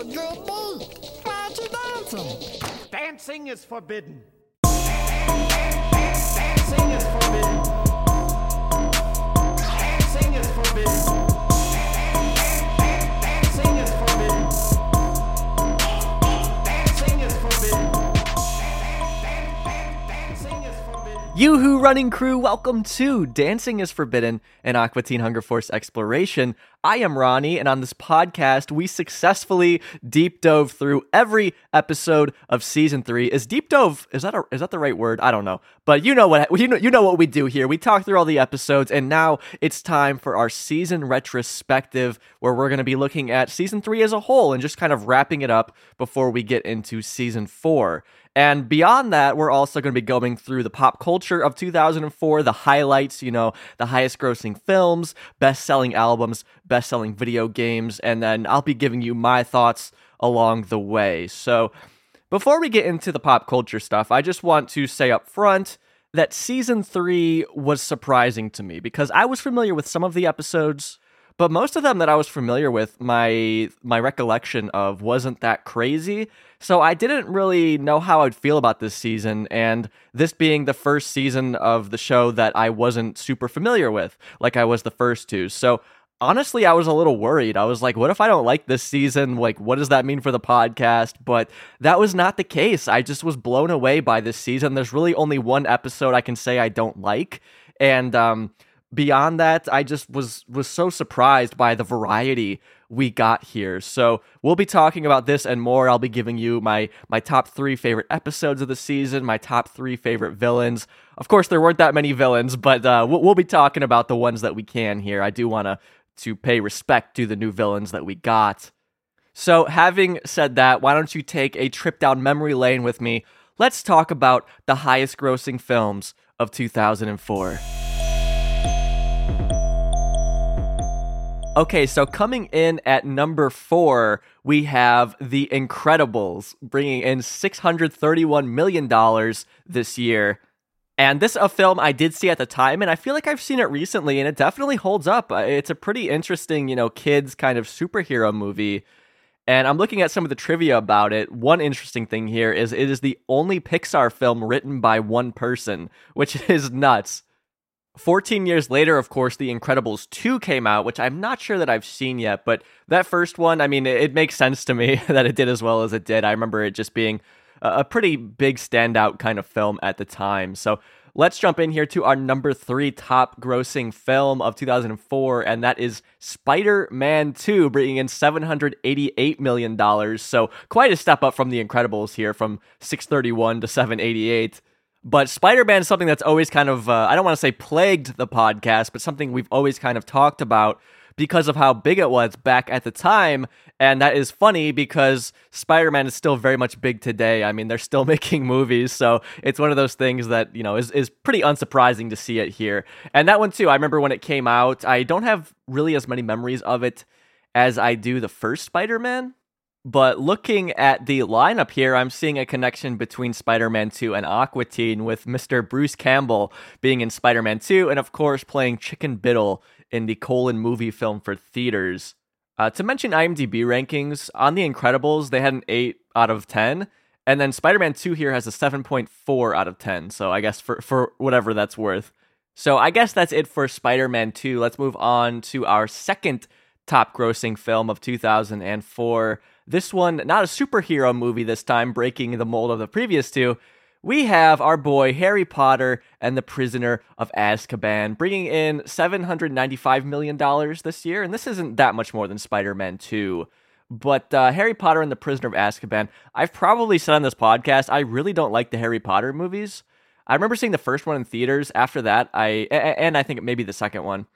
a good beat. Why aren't you dancing? Dancing is forbidden. Dancing is forbidden. Dancing is forbidden. Yoo-hoo running crew, welcome to Dancing is Forbidden, an Aqua Teen Hunger Force exploration. I am Ronnie, and on this podcast, we successfully deep dove through every episode of season three. Is deep dove is that a, is that the right word? I don't know, but you know what you know you know what we do here. We talk through all the episodes, and now it's time for our season retrospective, where we're going to be looking at season three as a whole and just kind of wrapping it up before we get into season four. And beyond that, we're also going to be going through the pop culture of 2004, the highlights, you know, the highest grossing films, best selling albums, best selling video games, and then I'll be giving you my thoughts along the way. So before we get into the pop culture stuff, I just want to say up front that season three was surprising to me because I was familiar with some of the episodes but most of them that I was familiar with, my my recollection of wasn't that crazy. So I didn't really know how I'd feel about this season, and this being the first season of the show that I wasn't super familiar with, like I was the first two. So honestly, I was a little worried. I was like, what if I don't like this season? Like, what does that mean for the podcast? But that was not the case. I just was blown away by this season. There's really only one episode I can say I don't like, and um beyond that, I just was was so surprised by the variety we got here. So we'll be talking about this and more. I'll be giving you my my top three favorite episodes of the season, my top three favorite villains. Of course, there weren't that many villains, but uh, we'll, we'll be talking about the ones that we can here. I do want to to pay respect to the new villains that we got. So, having said that, why don't you take a trip down memory lane with me? Let's talk about the highest grossing films of 2004. Okay, so coming in at number four, we have The Incredibles, bringing in $631 million this year. And this a film I did see at the time, and I feel like I've seen it recently, and it definitely holds up. Uh, It's a pretty interesting, you know, kids kind of superhero movie. And I'm looking at some of the trivia about it. One interesting thing here is it is the only Pixar film written by one person, which is nuts. 14 years later, of course, The Incredibles 2 came out, which I'm not sure that I've seen yet, but that first one, I mean, it, it makes sense to me that it did as well as it did. I remember it just being a, a pretty big standout kind of film at the time. So let's jump in here to our number three top grossing film of 2004, and that is Spider Man 2, bringing in $788 million. So quite a step up from The Incredibles here, from 631 to 788. But Spider Man is something that's always kind of, uh, I don't want to say plagued the podcast, but something we've always kind of talked about because of how big it was back at the time. And that is funny because Spider Man is still very much big today. I mean, they're still making movies. So it's one of those things that, you know, is, is pretty unsurprising to see it here. And that one, too, I remember when it came out, I don't have really as many memories of it as I do the first Spider Man. But looking at the lineup here, I'm seeing a connection between Spider Man 2 and Aqua Teen, with Mr. Bruce Campbell being in Spider Man 2, and of course, playing Chicken Bittle in the Colon movie film for theaters. Uh, to mention IMDb rankings, on The Incredibles, they had an 8 out of 10, and then Spider Man 2 here has a 7.4 out of 10, so I guess for, for whatever that's worth. So I guess that's it for Spider Man 2. Let's move on to our second top grossing film of 2004. This one, not a superhero movie this time, breaking the mold of the previous two. We have our boy Harry Potter and the Prisoner of Azkaban bringing in $795 million this year. And this isn't that much more than Spider Man 2. But uh, Harry Potter and the Prisoner of Azkaban, I've probably said on this podcast, I really don't like the Harry Potter movies. I remember seeing the first one in theaters. After that, I, and I think maybe the second one.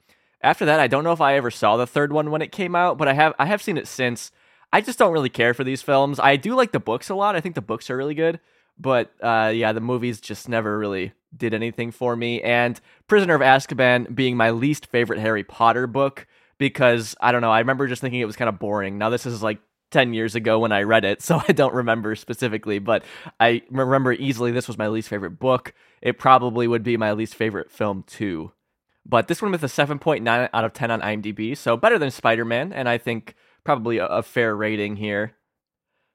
After that, I don't know if I ever saw the third one when it came out, but I have I have seen it since. I just don't really care for these films. I do like the books a lot. I think the books are really good, but uh, yeah, the movies just never really did anything for me. And Prisoner of Azkaban being my least favorite Harry Potter book because I don't know. I remember just thinking it was kind of boring. Now this is like 10 years ago when I read it, so I don't remember specifically, but I remember easily this was my least favorite book. It probably would be my least favorite film too. But this one with a 7.9 out of 10 on IMDb, so better than Spider Man, and I think probably a, a fair rating here.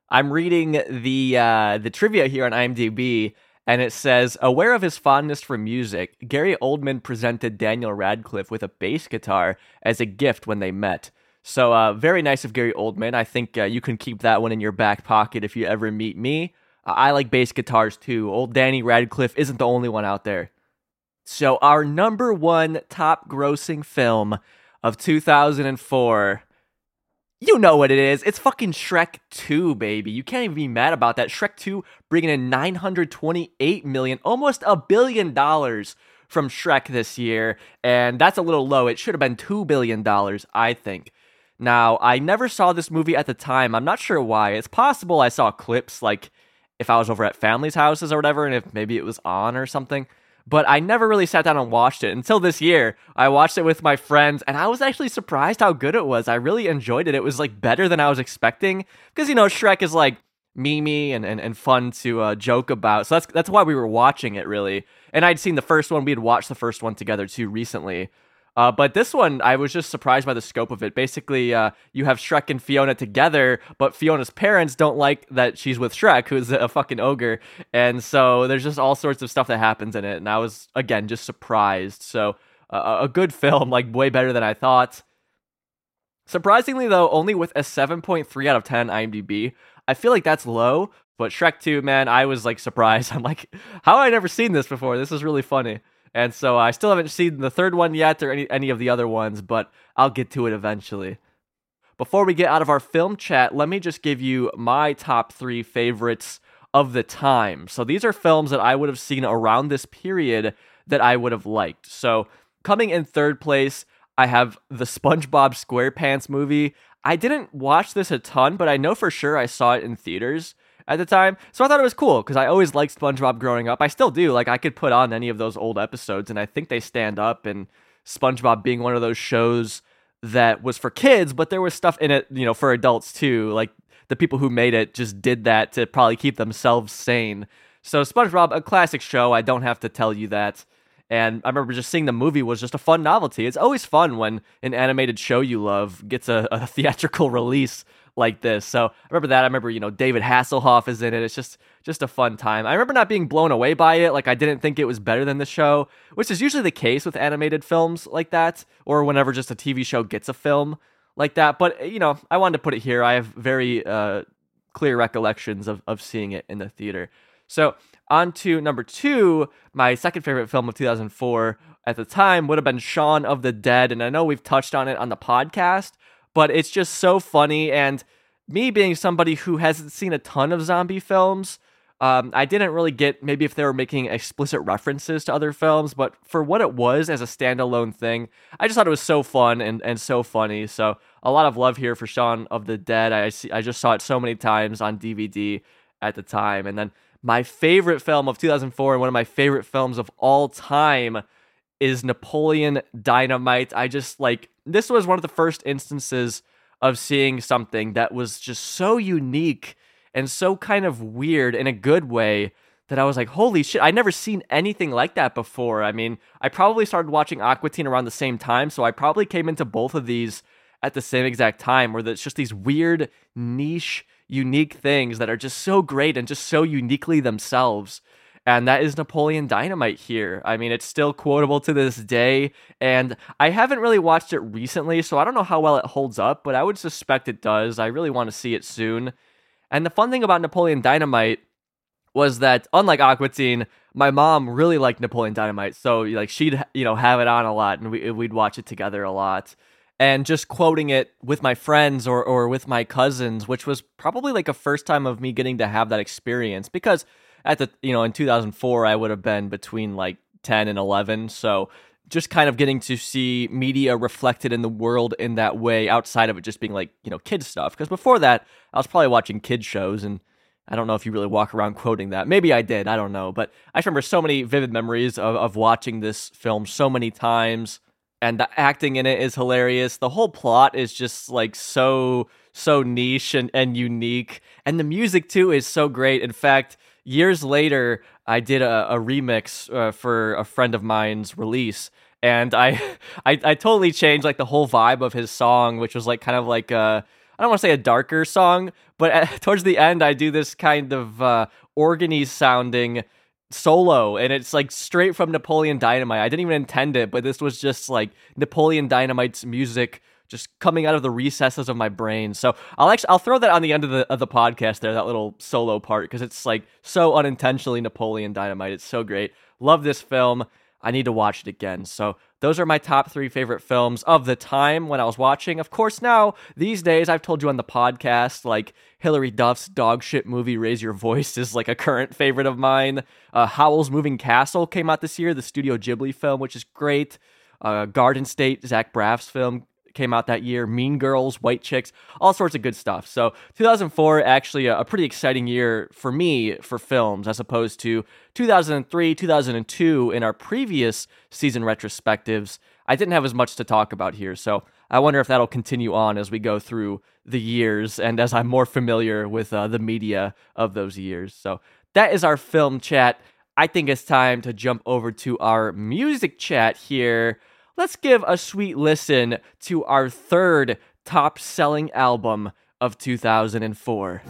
I'm reading the uh, the trivia here on IMDb, and it says, aware of his fondness for music, Gary Oldman presented Daniel Radcliffe with a bass guitar as a gift when they met. So, uh, very nice of Gary Oldman. I think uh, you can keep that one in your back pocket if you ever meet me. Uh, I like bass guitars too. Old Danny Radcliffe isn't the only one out there. So, our number one top grossing film of 2004 you know what it is. It's fucking Shrek 2, baby. You can't even be mad about that. Shrek 2 bringing in 928 million, almost a billion dollars from Shrek this year, and that's a little low. It should have been 2 billion dollars, I think. Now, I never saw this movie at the time. I'm not sure why. It's possible I saw clips like if I was over at family's houses or whatever and if maybe it was on or something but I never really sat down and watched it until this year. I watched it with my friends and I was actually surprised how good it was. I really enjoyed it. It was like better than I was expecting because you know Shrek is like memey and, and, and fun to uh, joke about. So that's that's why we were watching it really. And I'd seen the first one. We had watched the first one together too recently. Uh, but this one, I was just surprised by the scope of it. Basically, uh, you have Shrek and Fiona together, but Fiona's parents don't like that she's with Shrek, who's a fucking ogre. And so there's just all sorts of stuff that happens in it. And I was, again, just surprised. So uh, a good film, like way better than I thought. Surprisingly, though, only with a 7.3 out of 10 IMDb. I feel like that's low, but Shrek 2, man, I was like surprised. I'm like, how I never seen this before? This is really funny. And so I still haven't seen the third one yet or any, any of the other ones, but I'll get to it eventually. Before we get out of our film chat, let me just give you my top three favorites of the time. So these are films that I would have seen around this period that I would have liked. So coming in third place, I have the SpongeBob SquarePants movie. I didn't watch this a ton, but I know for sure I saw it in theaters at the time. So I thought it was cool because I always liked SpongeBob growing up. I still do. Like I could put on any of those old episodes and I think they stand up and SpongeBob being one of those shows that was for kids, but there was stuff in it, you know, for adults too. Like the people who made it just did that to probably keep themselves sane. So SpongeBob, a classic show. I don't have to tell you that. And I remember just seeing the movie was just a fun novelty. It's always fun when an animated show you love gets a, a theatrical release like this. So I remember that. I remember, you know, David Hasselhoff is in it. It's just just a fun time. I remember not being blown away by it. Like I didn't think it was better than the show, which is usually the case with animated films like that, or whenever just a TV show gets a film like that. But you know, I wanted to put it here. I have very uh, clear recollections of of seeing it in the theater. So on to number two, my second favorite film of 2004 at the time would have been Shaun of the Dead, and I know we've touched on it on the podcast, but it's just so funny. And me being somebody who hasn't seen a ton of zombie films, um, I didn't really get maybe if they were making explicit references to other films, but for what it was as a standalone thing, I just thought it was so fun and, and so funny. So a lot of love here for Shaun of the Dead. I see, I just saw it so many times on DVD at the time, and then my favorite film of 2004 and one of my favorite films of all time is Napoleon Dynamite. I just like this was one of the first instances of seeing something that was just so unique and so kind of weird in a good way that I was like, holy shit, I never seen anything like that before. I mean, I probably started watching Aqua Teen around the same time, so I probably came into both of these at the same exact time where it's just these weird, niche, unique things that are just so great and just so uniquely themselves and that is Napoleon Dynamite here. I mean, it's still quotable to this day, and I haven't really watched it recently, so I don't know how well it holds up, but I would suspect it does. I really want to see it soon. And the fun thing about Napoleon Dynamite was that, unlike Aqua Teen, my mom really liked Napoleon Dynamite, so like she'd you know have it on a lot, and we, we'd watch it together a lot. And just quoting it with my friends or or with my cousins, which was probably like a first time of me getting to have that experience because at the you know in 2004 I would have been between like 10 and 11 so just kind of getting to see media reflected in the world in that way outside of it just being like you know kid stuff because before that I was probably watching kid shows and I don't know if you really walk around quoting that. Maybe I did. I don't know. But I remember so many vivid memories of, of watching this film so many times. And the acting in it is hilarious. The whole plot is just like so, so niche and, and unique. And the music, too, is so great. In fact, years later, I did a, a remix uh, for a friend of mine's release, and I, I, I totally changed like the whole vibe of his song, which was like kind of like a I don't want to say a darker song, but at, towards the end, I do this kind of uh, organy sounding solo, and it's like straight from Napoleon Dynamite. I didn't even intend it, but this was just like Napoleon Dynamite's music just coming out of the recesses of my brain. So I'll actually I'll throw that on the end of the of the podcast there, that little solo part, because it's like so unintentionally Napoleon Dynamite. It's so great. Love this film. I need to watch it again. So those are my top three favorite films of the time when I was watching. Of course, now these days I've told you on the podcast, like Hilary Duff's dog shit movie "Raise Your Voice" is like a current favorite of mine. Uh, Howl's Moving Castle came out this year, the Studio Ghibli film, which is great. Uh, Garden State, Zach Braff's film, came out that year. Mean Girls, White Chicks, all sorts of good stuff. So 2004 actually a, a, pretty exciting year for me for films as opposed to 2003, 2002 in our previous season retrospectives. I didn't have as much to talk about here, so I wonder if that'll continue on as we go through the years and as I'm more familiar with uh, the media of those years. So that is our film chat. I think it's time to jump over to our music chat here let's give a sweet listen to our third top selling album of 2004.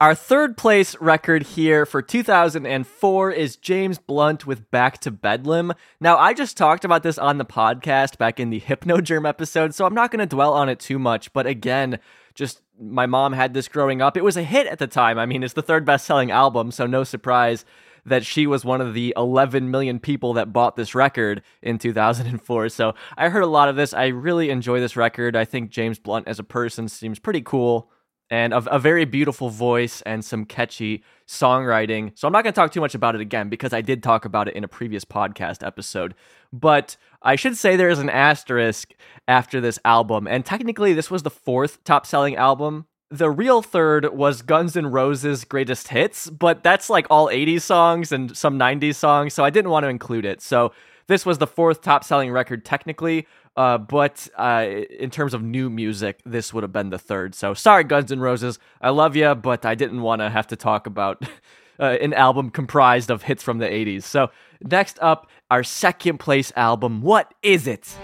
Our third place record here for 2004 is James Blunt with Back to Bedlam. Now, I just talked about this on the podcast back in the Hypnogerm episode, so I'm not going to dwell on it too much. But again, just my mom had this growing up. It was a hit at the time. I mean, it's the third best selling album, so no surprise that she was one of the 11 million people that bought this record in 2004. So I heard a lot of this. I really enjoy this record. I think James Blunt as a person seems pretty cool and a, a, very beautiful voice and some catchy songwriting. So I'm not going to talk too much about it again because I did talk about it in a previous podcast episode. But I should say there is an asterisk after this album, and technically this was the fourth top selling album. The real third was Guns N' Roses' greatest hits, but that's like all 80s songs and some 90s songs, so I didn't want to include it. So this was the fourth top selling record technically, uh, but uh, in terms of new music, this would have been the third. So sorry, Guns N' Roses. I love you, but I didn't want to have to talk about uh, an album comprised of hits from the 80s. So next up, our second place album. What is it?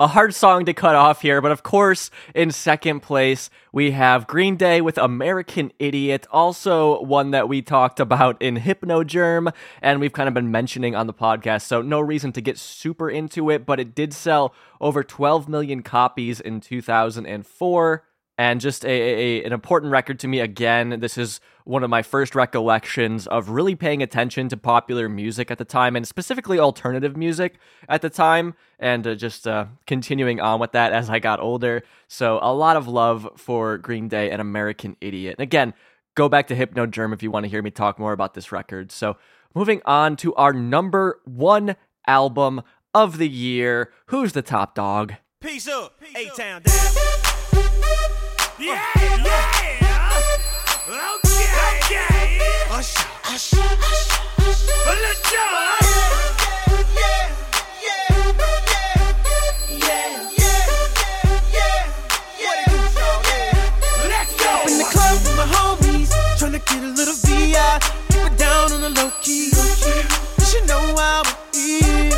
A hard song to cut off here, but of course, in second place, we have Green Day with American Idiot, also one that we talked about in Hypnogerm, and we've kind of been mentioning on the podcast, so no reason to get super into it, but it did sell over 12 million copies in 2004 and just a, a, an important record to me again. This is one of my first recollections of really paying attention to popular music at the time, and specifically alternative music at the time, and uh, just uh, continuing on with that as I got older. So a lot of love for Green Day and American Idiot. And again, go back to Hypnogerm if you want to hear me talk more about this record. So moving on to our number one album of the year. Who's the top dog? Peace up, A Town down. Yeah, yeah. Okay, okay. Let's go. In the club with my homies, trying get a little VI, keep it down on the low key. You know how it is.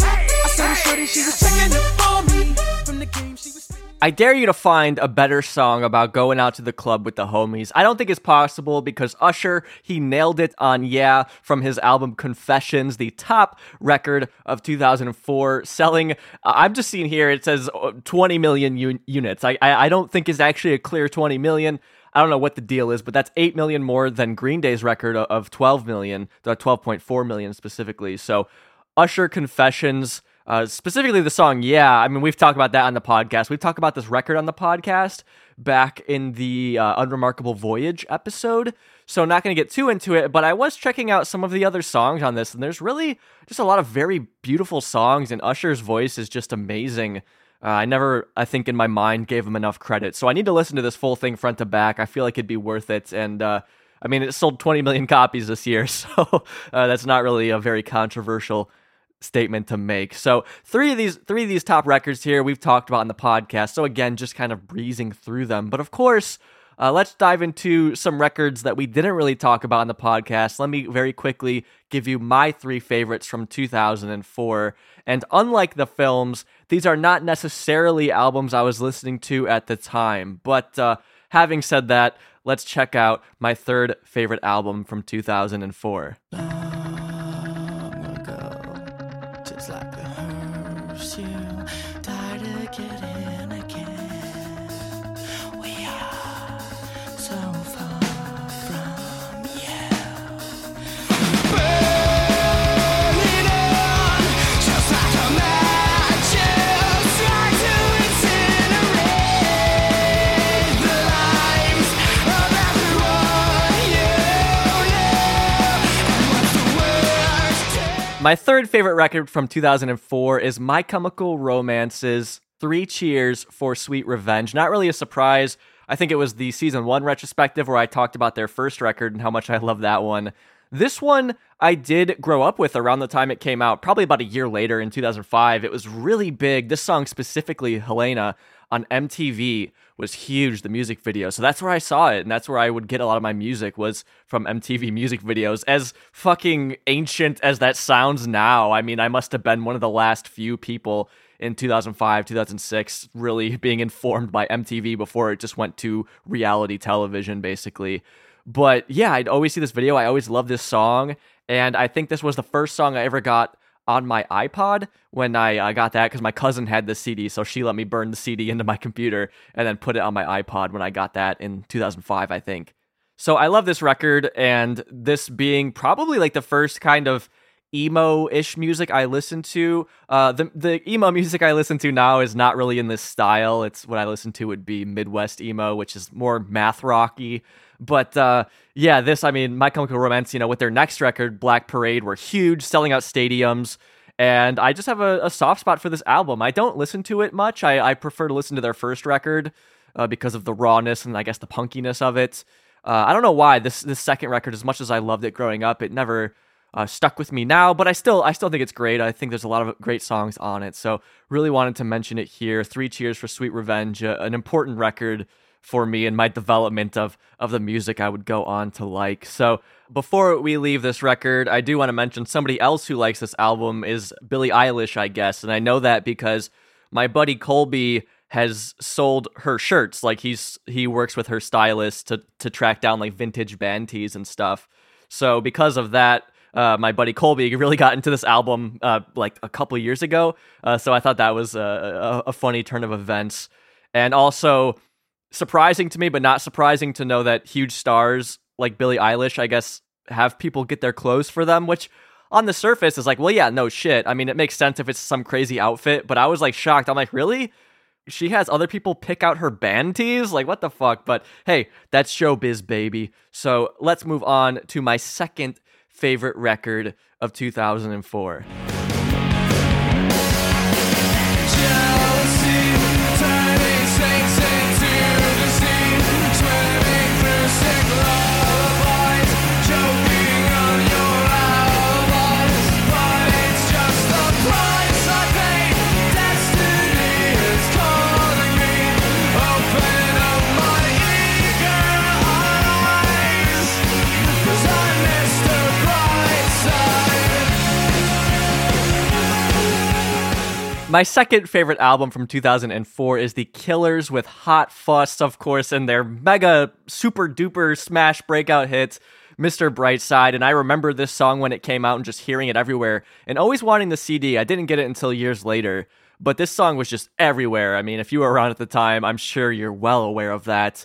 I saw the shorty, she was checking up on me from the game she was. I dare you to find a better song about going out to the club with the homies. I don't think it's possible because Usher, he nailed it on Yeah from his album Confessions, the top record of 2004, selling, uh, I'm just seeing here, it says uh, 20 million un- units. I, I, I don't think it's actually a clear 20 million. I don't know what the deal is, but that's 8 million more than Green Day's record of 12 million, uh, 12.4 million specifically. So Usher Confessions uh, specifically, the song, yeah. I mean, we've talked about that on the podcast. We've talked about this record on the podcast back in the uh, Unremarkable Voyage episode. So, not going to get too into it, but I was checking out some of the other songs on this, and there's really just a lot of very beautiful songs, and Usher's voice is just amazing. Uh, I never, I think, in my mind, gave him enough credit. So, I need to listen to this full thing front to back. I feel like it'd be worth it. And, uh, I mean, it sold 20 million copies this year, so uh, that's not really a very controversial statement to make. So three of these three of these top records here we've talked about in the podcast. So again, just kind of breezing through them. But of course, uh, let's dive into some records that we didn't really talk about in the podcast. Let me very quickly give you my three favorites from 2004. And unlike the films, these are not necessarily albums I was listening to at the time. But uh, having said that, let's check out my third favorite album from 2004. My third favorite record from 2004 is My Chemical Romance's Three Cheers for Sweet Revenge. Not really a surprise. I think it was the season one retrospective where I talked about their first record and how much I love that one. This one I did grow up with around the time it came out, probably about a year later in 2005. It was really big. This song specifically, Helena, on MTV was huge, the music video. So that's where I saw it, and that's where I would get a lot of my music was from MTV music videos. As fucking ancient as that sounds now, I mean, I must have been one of the last few people in 2005, 2006 really being informed by MTV before it just went to reality television basically. But yeah, I'd always see this video. I always loved this song, and I think this was the first song I ever got on my iPod when I uh, got that because my cousin had the CD, so she let me burn the CD into my computer and then put it on my iPod when I got that in 2005, I think. So I love this record, and this being probably like the first kind of emo-ish music I listen to. Uh, the the emo music I listen to now is not really in this style. It's what I listen to would be Midwest emo, which is more math rocky. But uh, yeah, this I mean, My Chemical Romance, you know, with their next record, Black Parade, were huge, selling out stadiums. And I just have a, a soft spot for this album. I don't listen to it much. I, I prefer to listen to their first record uh, because of the rawness and I guess the punkiness of it. Uh, I don't know why this this second record, as much as I loved it growing up, it never uh, stuck with me now. But I still I still think it's great. I think there's a lot of great songs on it. So really wanted to mention it here. Three Cheers for Sweet Revenge, uh, an important record for me in my development of of the music I would go on to like. So before we leave this record, I do want to mention somebody else who likes this album is Billie Eilish, I guess, and I know that because my buddy Colby has sold her shirts. Like he's he works with her stylist to to track down like vintage band tees and stuff. So because of that, uh, my buddy Colby really got into this album uh, like a couple years ago. Uh, so I thought that was a, a, funny turn of events, and also surprising to me, but not surprising to know that huge stars like Billie Eilish, I guess, have people get their clothes for them, which on the surface is like, well, yeah, no shit. I mean, it makes sense if it's some crazy outfit, but I was like shocked. I'm like, really? She has other people pick out her band tees? Like, what the fuck? But hey, that's showbiz, baby. So let's move on to my second favorite record of 2004. My second favorite album from 2004 is The Killers with Hot Fuss, of course, and their mega super duper smash breakout hit, Mr. Brightside. And I remember this song when it came out and just hearing it everywhere and always wanting the CD. I didn't get it until years later, but this song was just everywhere. I mean, if you were around at the time, I'm sure you're well aware of that.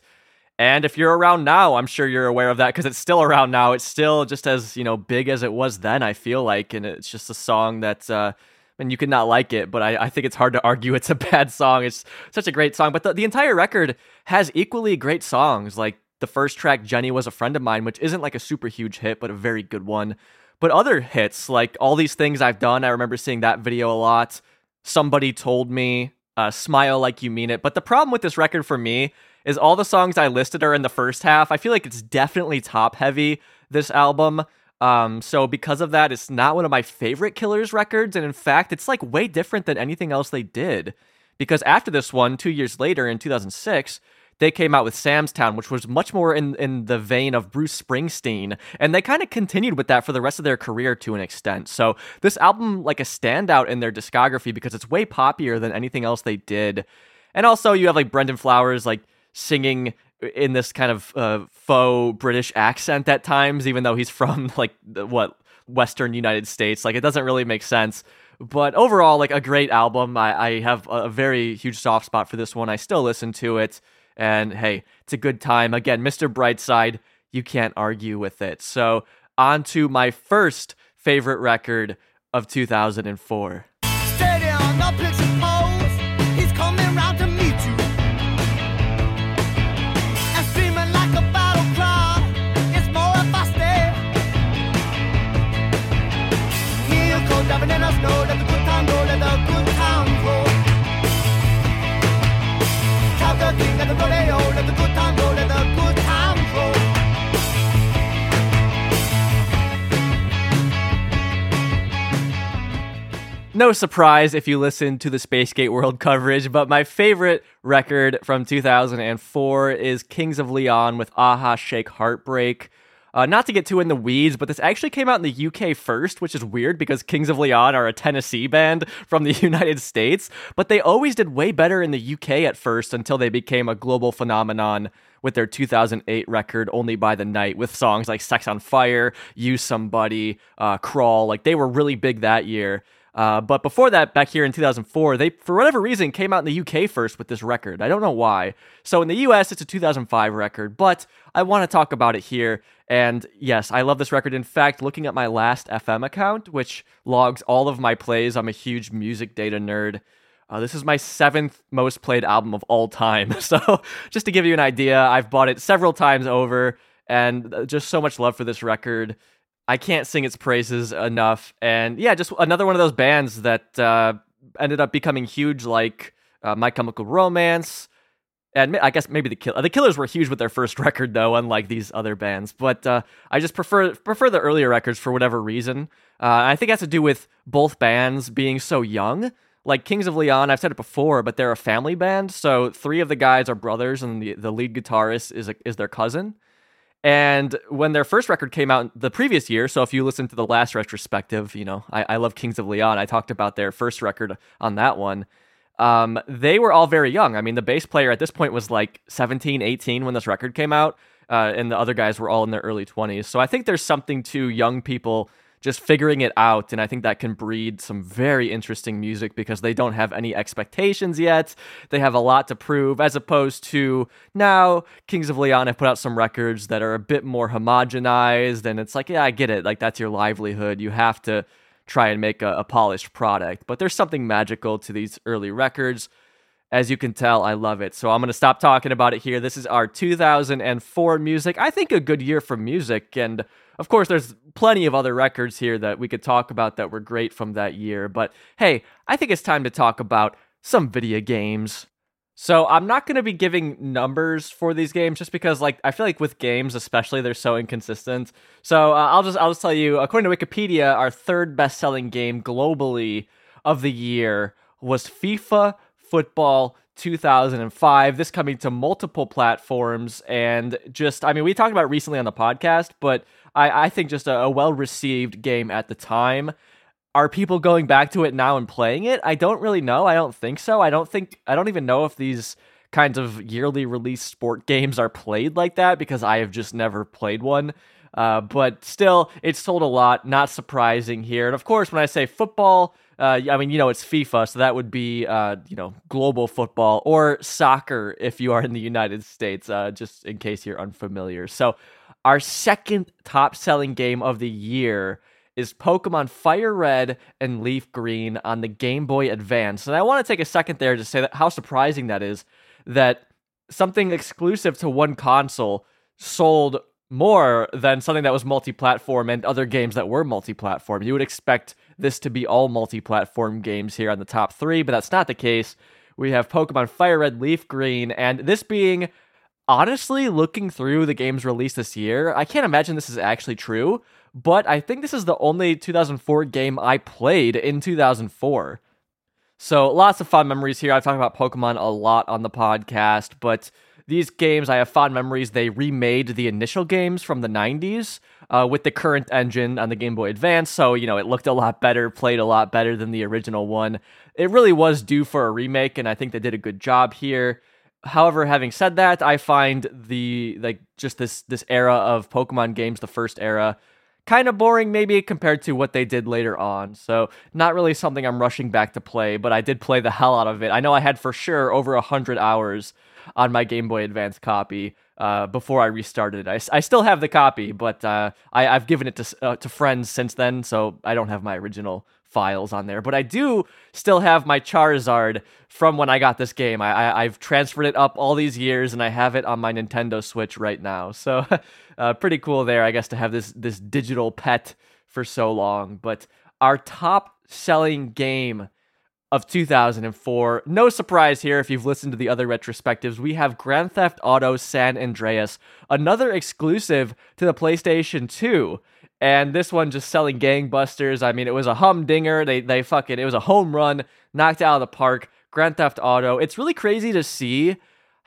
And if you're around now, I'm sure you're aware of that because it's still around now. It's still just as, you know, big as it was then, I feel like. And it's just a song that, uh, and you could not like it, but I, I think it's hard to argue it's a bad song. It's such a great song. But the, the entire record has equally great songs. Like the first track, Jenny Was a Friend of Mine, which isn't like a super huge hit, but a very good one. But other hits, like All These Things I've Done, I remember seeing that video a lot. Somebody Told Me, uh, Smile Like You Mean It. But the problem with this record for me is all the songs I listed are in the first half. I feel like it's definitely top heavy, this album. Um, so because of that, it's not one of my favorite Killers records, and in fact, it's like way different than anything else they did. Because after this one, two years later in 2006, they came out with Sam's Town, which was much more in, in the vein of Bruce Springsteen, and they kind of continued with that for the rest of their career to an extent. So this album, like a standout in their discography, because it's way poppier than anything else they did. And also, you have like Brandon Flowers, like singing in this kind of uh, faux British accent at times, even though he's from like the, what Western United States. Like it doesn't really make sense. But overall, like a great album. I, I have a very huge soft spot for this one. I still listen to it, and hey, it's a good time. Again, Mr. Brightside, you can't argue with it. So on to my first favorite record of 2004. No surprise if you listen to the Spacegate World coverage, but my favorite record from 2004 is Kings of Leon with Aha Shake Heartbreak. Uh, not to get too in the weeds, but this actually came out in the UK first, which is weird because Kings of Leon are a Tennessee band from the United States, but they always did way better in the UK at first until they became a global phenomenon with their 2008 record Only by the Night with songs like Sex on Fire, Use Somebody, uh, Crawl. Like they were really big that year. Uh, but before that, back here in 2004, they, for whatever reason, came out in the UK first with this record. I don't know why. So in the US, it's a 2005 record, but I want to talk about it here. And yes, I love this record. In fact, looking at my Last.fm account, which logs all of my plays, I'm a huge music data nerd. Uh, this is my seventh most played album of all time. So just to give you an idea, I've bought it several times over, and uh, just so much love for this record. I can't sing its praises enough. And yeah, just another one of those bands that uh, ended up becoming huge, like uh, My Chemical Romance. And I guess maybe the Kill- the Killers were huge with their first record, though, unlike these other bands. But uh, I just prefer prefer the earlier records for whatever reason. Uh, I think it has to do with both bands being so young. Like Kings of Leon, I've said it before, but they're a family band. So three of the guys are brothers, and the, the lead guitarist is a, is their cousin. And when their first record came out the previous year, so if you listen to the last retrospective, you know, I, I love Kings of Leon. I talked about their first record on that one. Um, they were all very young. I mean, the bass player at this point was like 17, 18 when this record came out, uh, and the other guys were all in their early 20s. So I think there's something to young people just figuring it out. And I think that can breed some very interesting music because they don't have any expectations yet. They have a lot to prove, as opposed to now Kings of Leon have put out some records that are a bit more homogenized. And it's like, yeah, I get it. Like, that's your livelihood. You have to try and make a, a polished product. But there's something magical to these early records. As you can tell, I love it. So I'm going to stop talking about it here. This is our 2004 music. I think a good year for music. And of course, there's plenty of other records here that we could talk about that were great from that year. But hey, I think it's time to talk about some video games. So I'm not going to be giving numbers for these games just because, like, I feel like with games, especially, they're so inconsistent. So uh, I'll just I'll just tell you, according to Wikipedia, our third best-selling game globally of the year was FIFA Football 2005. This coming to multiple platforms and just, I mean, we talked about recently on the podcast, but I, I think just a, a well received game at the time. are people going back to it now and playing it? I don't really know. I don't think so. I don't think I don't even know if these kinds of yearly release sport games are played like that because I have just never played one. Uh, but still, it's sold a lot. Not surprising here. And of course, when I say football, uh, I mean you know it's FIFA, so that would be uh, you know global football or soccer if you are in the United States. Uh, just in case you're unfamiliar. So our second top selling game of the year is Pokemon Fire Red and Leaf Green on the Game Boy Advance. And I want to take a second there to say that how surprising that is that something exclusive to one console sold more than something that was multi-platform and other games that were multi-platform. You would expect this to be all multi-platform games here on the top 3, but that's not the case. We have Pokemon Fire Red, Leaf Green, and this being honestly looking through the games released this year, I can't imagine this is actually true, but I think this is the only 2004 game I played in 2004. So lots of fun memories here. I've talked about Pokemon a lot on the podcast, but these games, I have fond memories. They remade the initial games from the 90s uh, with the current engine on the Game Boy Advance. So, you know, it looked a lot better, played a lot better than the original one. It really was due for a remake, and I think they did a good job here. However, having said that, I find the like just this this era of Pokemon games, the first era, kind of boring maybe compared to what they did later on. So not really something I'm rushing back to play, but I did play the hell out of it. I know I had for sure over a hundred hours on my Game Boy Advance copy uh, before I restarted it. I, I still have the copy, but uh, I, I've given it to uh, to friends since then, so I don't have my original files on there. But I do still have my Charizard from when I got this game. I, I've transferred it up all these years, and I have it on my Nintendo Switch right now. So uh, pretty cool there, I guess, to have this this digital pet for so long. But our top selling game of 2004. No surprise here if you've listened to the other retrospectives. We have Grand Theft Auto San Andreas, another exclusive to the PlayStation 2. And this one just selling gangbusters. I mean, it was a humdinger. They they fucking it was a home run, knocked out of the park. Grand Theft Auto. It's really crazy to see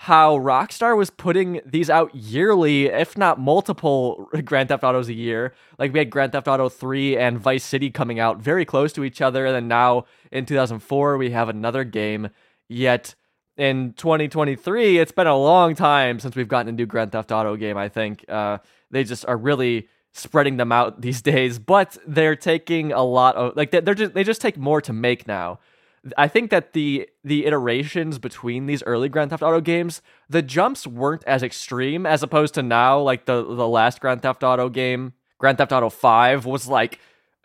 how Rockstar was putting these out yearly, if not multiple Grand Theft Autos a year. Like we had Grand Theft Auto 3 and Vice City coming out very close to each other. And then now in 2004, we have another game. Yet in 2023, it's been a long time since we've gotten a new Grand Theft Auto game, I think. Uh, they just are really spreading them out these days, but they're taking a lot of, like, they're just, they just take more to make now. I think that the the iterations between these early Grand Theft Auto games, the jumps weren't as extreme as opposed to now. Like the the last Grand Theft Auto game, Grand Theft Auto Five, was like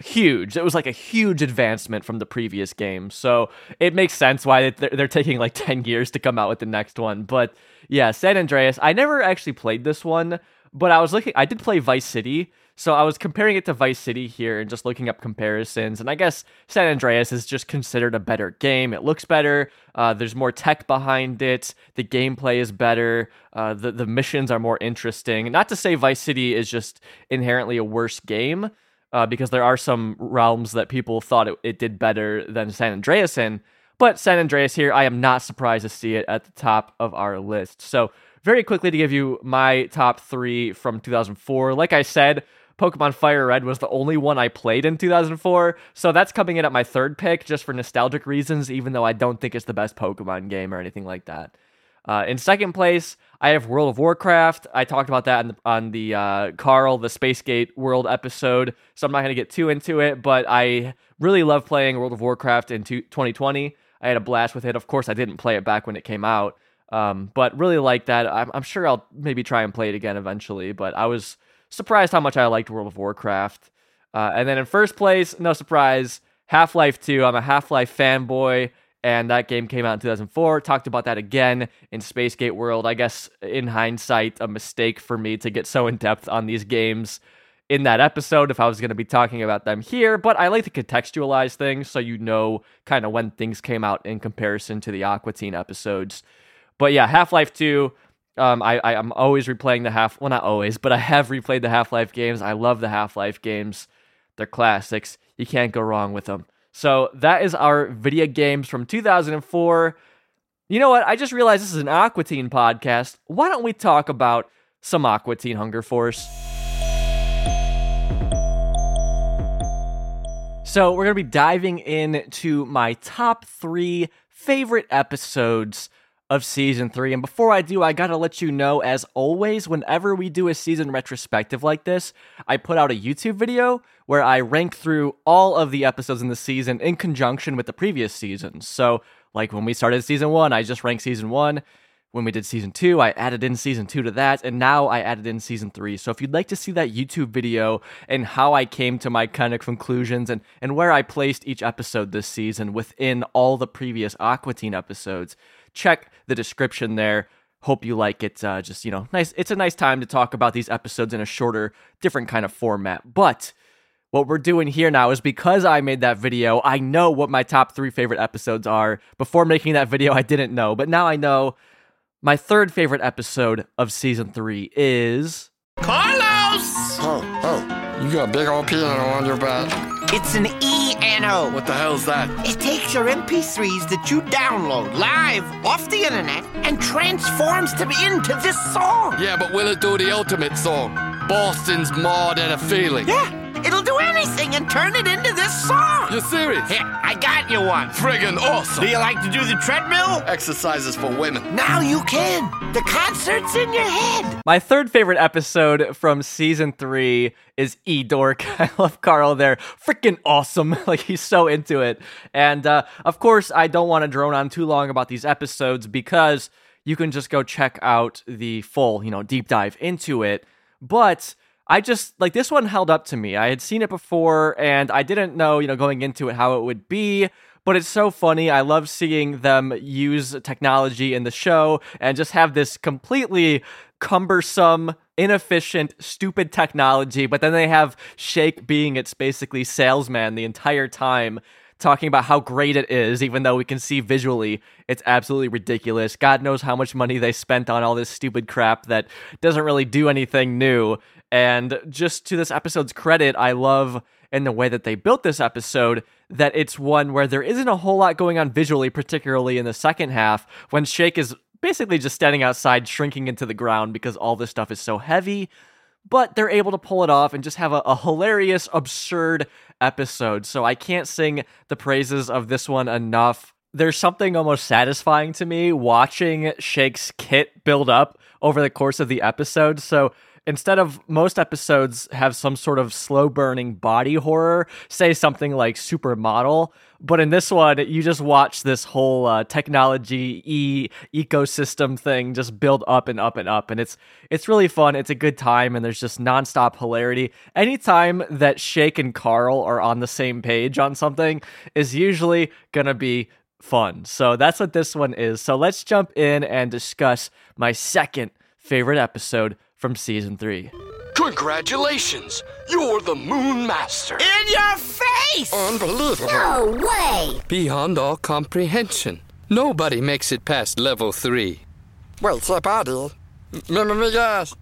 huge. It was like a huge advancement from the previous game. So it makes sense why they're, they're taking like ten years to come out with the next one. But yeah, San Andreas. I never actually played this one, but I was looking. I did play Vice City. So I was comparing it to Vice City here and just looking up comparisons. And I guess San Andreas is just considered a better game. It looks better. Uh, there's more tech behind it. The gameplay is better. Uh, the the missions are more interesting. Not to say Vice City is just inherently a worse game, uh, because there are some realms that people thought it, it did better than San Andreas in. But San Andreas here, I am not surprised to see it at the top of our list. So very quickly to give you my top three from 2004. Like I said, Pokemon Fire Red was the only one I played in 2004, so that's coming in at my third pick just for nostalgic reasons, even though I don't think it's the best Pokemon game or anything like that. Uh, in second place, I have World of Warcraft. I talked about that on the, on the uh, Carl, the Spacegate World episode, so I'm not going to get too into it, but I really love playing World of Warcraft in two- 2020. I had a blast with it. Of course, I didn't play it back when it came out, um, but really like that. I'm, I'm sure I'll maybe try and play it again eventually, but I was surprised how much I liked World of Warcraft. Uh, and then in first place, no surprise, Half Life 2. I'm a Half Life fanboy, and that game came out in 2004. Talked about that again in Spacegate World. I guess in hindsight, a mistake for me to get so in depth on these games in that episode if I was going to be talking about them here, but I like to contextualize things so you know kind of when things came out in comparison to the Aqua Teen episodes. But yeah, Half Life 2. Um, I, I am always replaying the half. Well, not always, but I have replayed the Half Life games. I love the Half Life games. They're classics. You can't go wrong with them. So that is our video games from 2004. You know what? I just realized this is an Aqua Teen podcast. Why don't we talk about some Aqua Teen Hunger Force? So, we're to be diving into my top three favorite episodes of season three. And before I do, I got to let you know, as always, whenever we do a season retrospective like this, I put out a YouTube video where I rank through all of the episodes in the season in conjunction with the previous seasons. So, like when we started season one, I just ranked season one. When we did season two, I added in season two to that, and now I added in season three. So if you'd like to see that YouTube video and how I came to my kind of conclusions and, and where I placed each episode this season within all the previous Aqua Teen episodes, check the description there. Hope you like it. Uh, just, you know, nice. It's a nice time to talk about these episodes in a shorter, different kind of format. But what we're doing here now is because I made that video, I know what my top three favorite episodes are. Before making that video, I didn't know, but now I know. My third favorite episode of season three is. Carlos! Oh, oh, you got a big old piano on your back. It's an ENO. What the hell's that? It takes your MP3s that you download live off the internet and transforms them into this song. Yeah, but will it do the ultimate song? Boston's more than a feeling. Yeah, it'll do anything and turn it into this song. You're serious? Here, I got you one. Friggin' awesome. Do you like to do the treadmill? Exercises for women. Now you can. The concert's in your head. My third favorite episode from season three is E Dork. I love Carl there. Freaking awesome. like he's so into it. And uh, of course, I don't want to drone on too long about these episodes because you can just go check out the full, you know, deep dive into it. But I just like this one held up to me. I had seen it before and I didn't know, you know, going into it how it would be. But it's so funny. I love seeing them use technology in the show and just have this completely cumbersome, inefficient, stupid technology. But then they have Shake being its basically salesman the entire time, talking about how great it is, even though we can see visually it's absolutely ridiculous. God knows how much money they spent on all this stupid crap that doesn't really do anything new. And just to this episode's credit, I love in the way that they built this episode that it's one where there isn't a whole lot going on visually, particularly in the second half, when Shake is basically just standing outside, shrinking into the ground because all this stuff is so heavy. But they're able to pull it off and just have a, a hilarious, absurd episode. So I can't sing the praises of this one enough. There's something almost satisfying to me watching Shake's kit build up over the course of the episode. So instead of most episodes have some sort of slow burning body horror, say something like Supermodel, but in this one you just watch this whole uh, technology e ecosystem thing just build up and up and up, and it's it's really fun. It's a good time, and there's just nonstop hilarity. Anytime that Shake and Carl are on the same page on something is usually gonna be fun. So that's what this one is. So let's jump in and discuss my second favorite episode from season three. Congratulations! You're the Moon Master. In your face! Unbelievable. No way! Beyond all comprehension. Nobody makes it past level three. Well, except I did. Remember me, guys?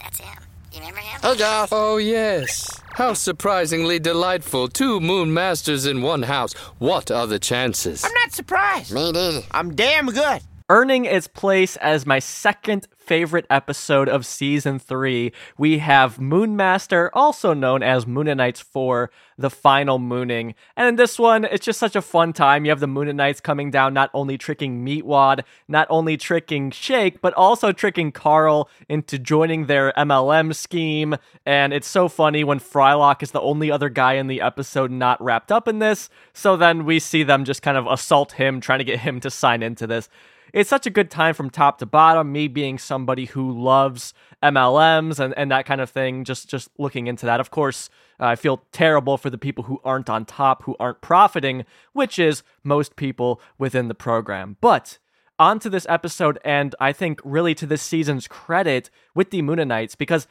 That's him. You remember him? Hey, guys. Oh, yes. How surprisingly delightful. Two moon masters in one house. What are the chances? I'm not surprised. Me neither. I'm damn good. Earning its place as my second favorite episode of season three, we have Moonmaster, also known as Mooninites 4, the final mooning. And in this one, it's just such a fun time. You have the Mooninites coming down, not only tricking Meatwad, not only tricking Shake, but also tricking Carl into joining their MLM scheme. And it's so funny when Frylock is the only other guy in the episode not wrapped up in this. So then we see them just kind of assault him, trying to get him to sign into this it's such a good time from top to bottom. Me being somebody who loves MLMs and, and that kind of thing, just just looking into that. Of course, uh, I feel terrible for the people who aren't on top, who aren't profiting, which is most people within the program. But on to this episode, and I think really to this season's credit with the Mooninites, because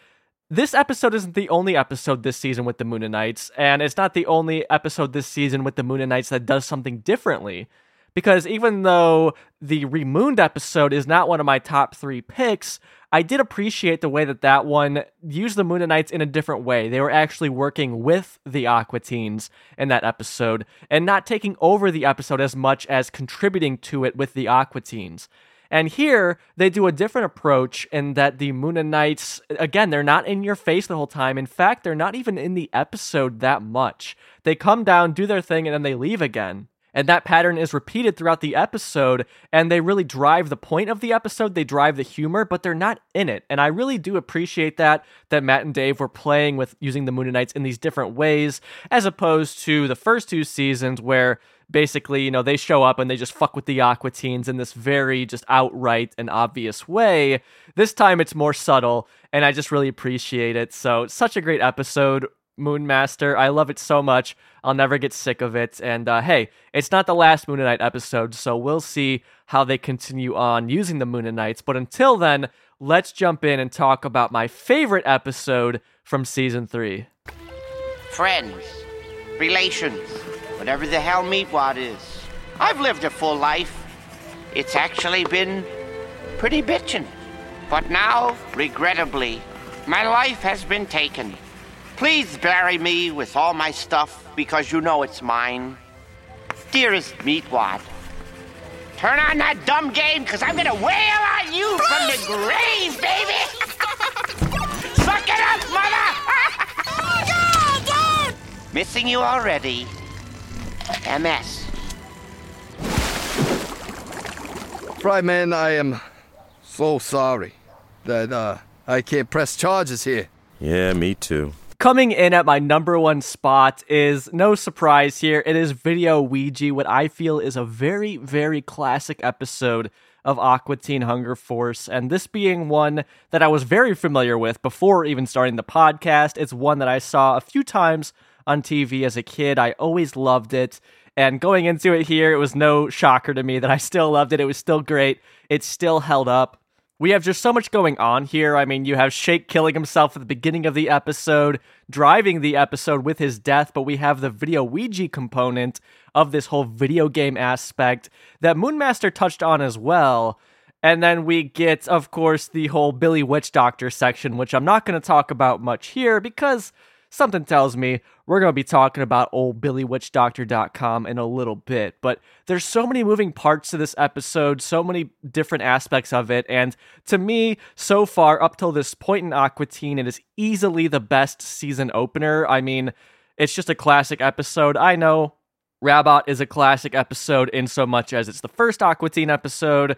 this episode isn't the only episode this season with the Mooninites, and it's not the only episode this season with the Mooninites that does something differently because even though the remooned episode is not one of my top three picks, I did appreciate the way that that one used the Mooninites in a different way. They were actually working with the Aqua Teens in that episode and not taking over the episode as much as contributing to it with the Aqua Teens. And here they do a different approach in that the Mooninites, again, they're not in your face the whole time. In fact, they're not even in the episode that much. They come down, do their thing, and then they leave again. And that pattern is repeated throughout the episode, and they really drive the point of the episode. They drive the humor, but they're not in it. And I really do appreciate that, that Matt and Dave were playing with using the Mooninites in these different ways, as opposed to the first two seasons where basically, you know, they show up and they just fuck with the Aqua Teens in this very just outright and obvious way. This time it's more subtle, and I just really appreciate it. So, such a great episode. Moonmaster. I love it so much. I'll never get sick of it. And uh, hey, it's not the last Mooninite episode, so we'll see how they continue on using the Mooninites. But until then, let's jump in and talk about my favorite episode from season three. Friends, relations, whatever the hell Meatwad is. I've lived a full life. It's actually been pretty bitchin'. But now, regrettably, my life has been taken. Please bury me with all my stuff because you know it's mine. Dearest Meatwad, turn on that dumb game because I'm gonna wail on you from the grave, baby! Suck it up, mother! Missing you already. MS. Fryman, I am so sorry that uh, I can't press charges here. Yeah, me too. Coming in at my number one spot is no surprise here. It is Video Ouija, what I feel is a very, very classic episode of Aqua Teen Hunger Force. And this being one that I was very familiar with before even starting the podcast. It's one that I saw a few times on TV as a kid. I always loved it. And going into it here, it was no shocker to me that I still loved it. It was still great. It still held up. We have just so much going on here. I mean, you have Shake killing himself at the beginning of the episode, driving the episode with his death, but we have the video Ouija component of this whole video game aspect that Moonmaster touched on as well. And then we get, of course, the whole Billy Witch Doctor section, which I'm not going to talk about much here because something tells me we're going to be talking about old billywitchdoctor.com in a little bit but there's so many moving parts to this episode so many different aspects of it and to me so far up till this point in aqua teen it is easily the best season opener. I mean it's just a classic episode. I know Rabbot is a classic episode in so much as it's the first Aqua Teen episode,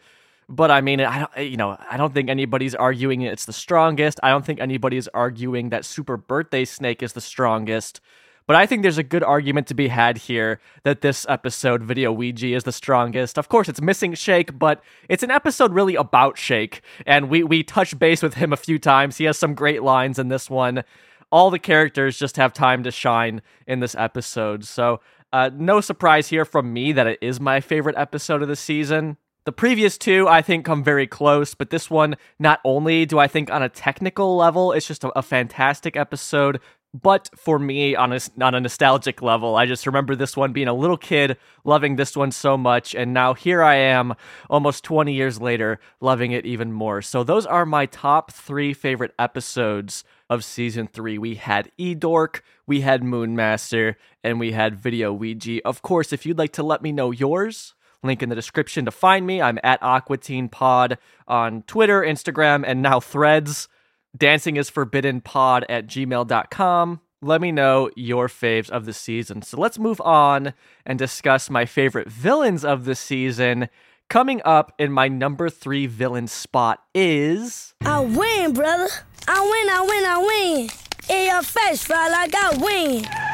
but I mean, I don't, you know, I don't think anybody's arguing it's the strongest. I don't think anybody's arguing that Super Birthday Snake is the strongest. But I think there's a good argument to be had here that this episode, Video Ouija, is the strongest. Of course, it's missing Shake, but it's an episode really about Shake. And we, we touch base with him a few times. He has some great lines in this one. All the characters just have time to shine in this episode. So, uh, no surprise here from me that it is my favorite episode of the season. The previous two, I think, come very close, but this one, not only do I think on a technical level, it's just a, a fantastic episode, but for me, on a, on a nostalgic level, I just remember this one being a little kid, loving this one so much, and now here I am, almost 20 years later, loving it even more. So, those are my top three favorite episodes of season three. We had E Dork, we had Moonmaster, and we had Video Ouija. Of course, if you'd like to let me know yours, link in the description to find me. I'm at Aqua Teen Pod on Twitter, Instagram, and now Threads. Dancing is forbidden pod at gmail.com. Let me know your faves of the season. So let's move on and discuss my favorite villains of the season. Coming up in my number three villain spot is. I win, brother. I win, I win, I win. In your face, fella, like I win.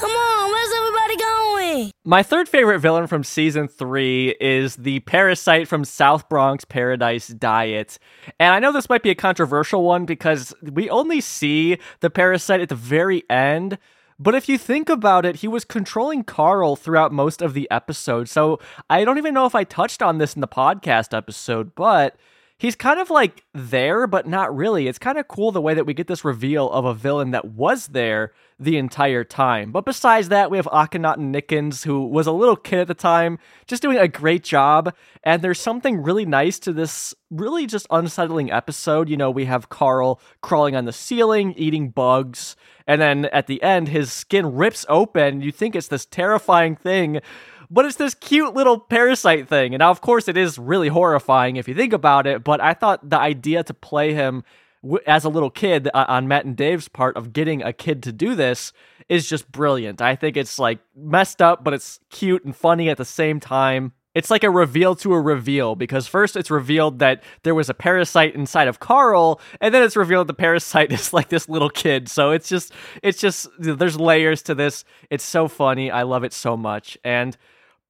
Come on, where's everybody going? My third favorite villain from season three is the parasite from South Bronx Paradise Diet. And I know this might be a controversial one because we only see the parasite at the very end. But if you think about it, he was controlling Carl throughout most of the episode. So I don't even know if I touched on this in the podcast episode, but he's kind of like there, but not really. It's kind of cool the way that we get this reveal of a villain that was there the entire time. But besides that, we have Akhenaten Nickens, who was a little kid at the time, just doing a great job. And there's something really nice to this really just unsettling episode. You know, we have Carl crawling on the ceiling, eating bugs, and then at the end, his skin rips open. You think it's this terrifying thing but it's this cute little parasite thing. And now, of course, it is really horrifying if you think about it, but I thought the idea to play him as a little kid uh, on Matt and Dave's part of getting a kid to do this is just brilliant. I think it's like messed up, but it's cute and funny at the same time. It's like a reveal to a reveal because first it's revealed that there was a parasite inside of Carl, and then it's revealed the parasite is like this little kid. So it's just, it's just, there's layers to this. It's so funny. I love it so much. And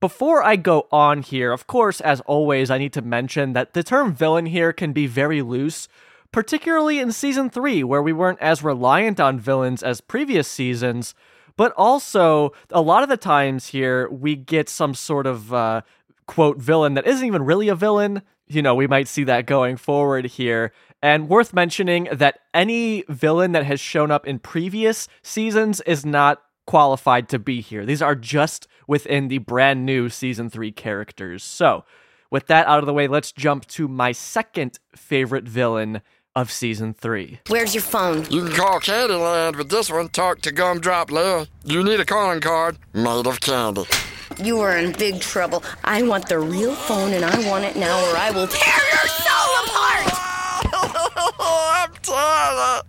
before I go on here, of course, as always, I need to mention that the term villain here can be very loose, particularly in season three, where we weren't as reliant on villains as previous seasons. But also, a lot of the times here, we get some sort of uh, quote villain that isn't even really a villain. You know, we might see that going forward here. And worth mentioning that any villain that has shown up in previous seasons is not qualified to be here. These are just within the brand new season three characters. So, with that out of the way, let's jump to my second favorite villain of season three. Where's your phone? You can call Candyland with this one. Talk to Gumdrop Lil. You need a calling card made of candy. You are in big trouble. I want the real phone and I want it now or I will tear your soul apart! Tell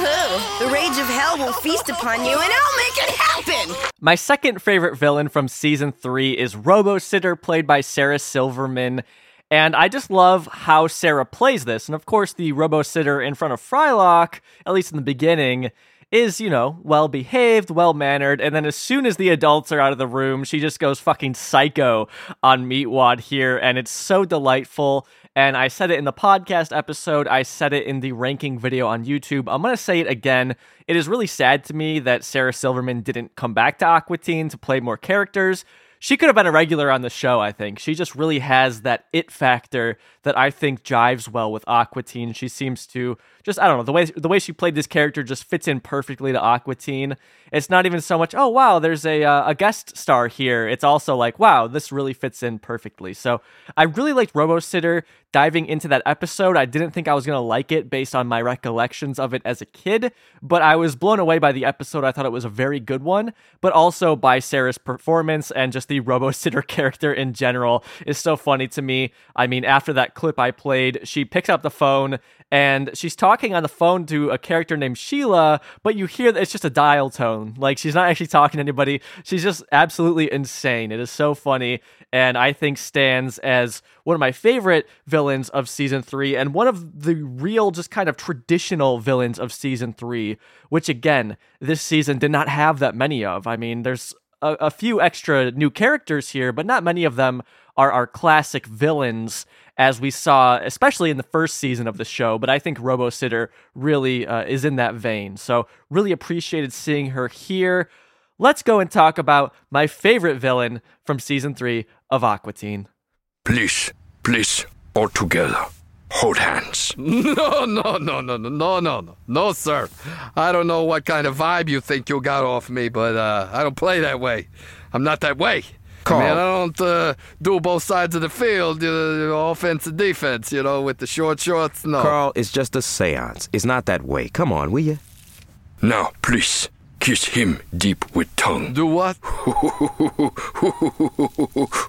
who? The rage of hell will feast upon you and I'll make it happen! My second favorite villain from season three is Robo Sitter, played by Sarah Silverman. And I just love how Sarah plays this. And of course, the Robo Sitter in front of Frylock, at least in the beginning, is, you know, well behaved, well mannered. And then as soon as the adults are out of the room, she just goes fucking psycho on Meatwad here. And it's so delightful. And I said it in the podcast episode, I said it in the ranking video on YouTube. I'm going to say it again. It is really sad to me that Sarah Silverman didn't come back to Aqua Teen to play more characters. She could have been a regular on the show, I think. She just really has that it factor that I think jives well with Aqua Teen. She seems to just I don't know, the way the way she played this character just fits in perfectly to Aqua Teen. It's not even so much, oh wow, there's a uh, a guest star here. It's also like, wow, this really fits in perfectly. So, I really liked Robo Sitter diving into that episode. I didn't think I was to like it based on my recollections of it as a kid, but I was blown away by the episode. I thought it was a very good one, but also by Sarah's performance and just the Robo Sitter character in general is so funny to me. I mean, after that clip I played, she picks up the phone and she's talking on the phone to a character named Sheila, but you hear that it's just a dial tone. Like she's not actually talking to anybody. She's just absolutely insane. It is so funny and I think stands as one of my favorite villains of season three and one of the real, just kind of traditional villains of season three, which again, this season did not have that many of. I mean, there's a, a few extra new characters here, but not many of them are our classic villains as we saw, especially in the first season of the show. But I think Robo Sitter really uh, is in that vein. So, really appreciated seeing her here. Let's go and talk about my favorite villain from season three of Aqua Teen. Please, please, all together. Hold hands. No, no, no, no, no, no, no, no, no, sir. I don't know what kind of vibe you think you got off me, but uh, I don't play that way. I'm not that way. I mean, I don't uh, do both sides of the field, uh, offense and defense, you know, with the short shorts. No. Carl, it's just a seance. It's not that way. Come on, will you? Now, please, kiss him deep with tongue. Do what?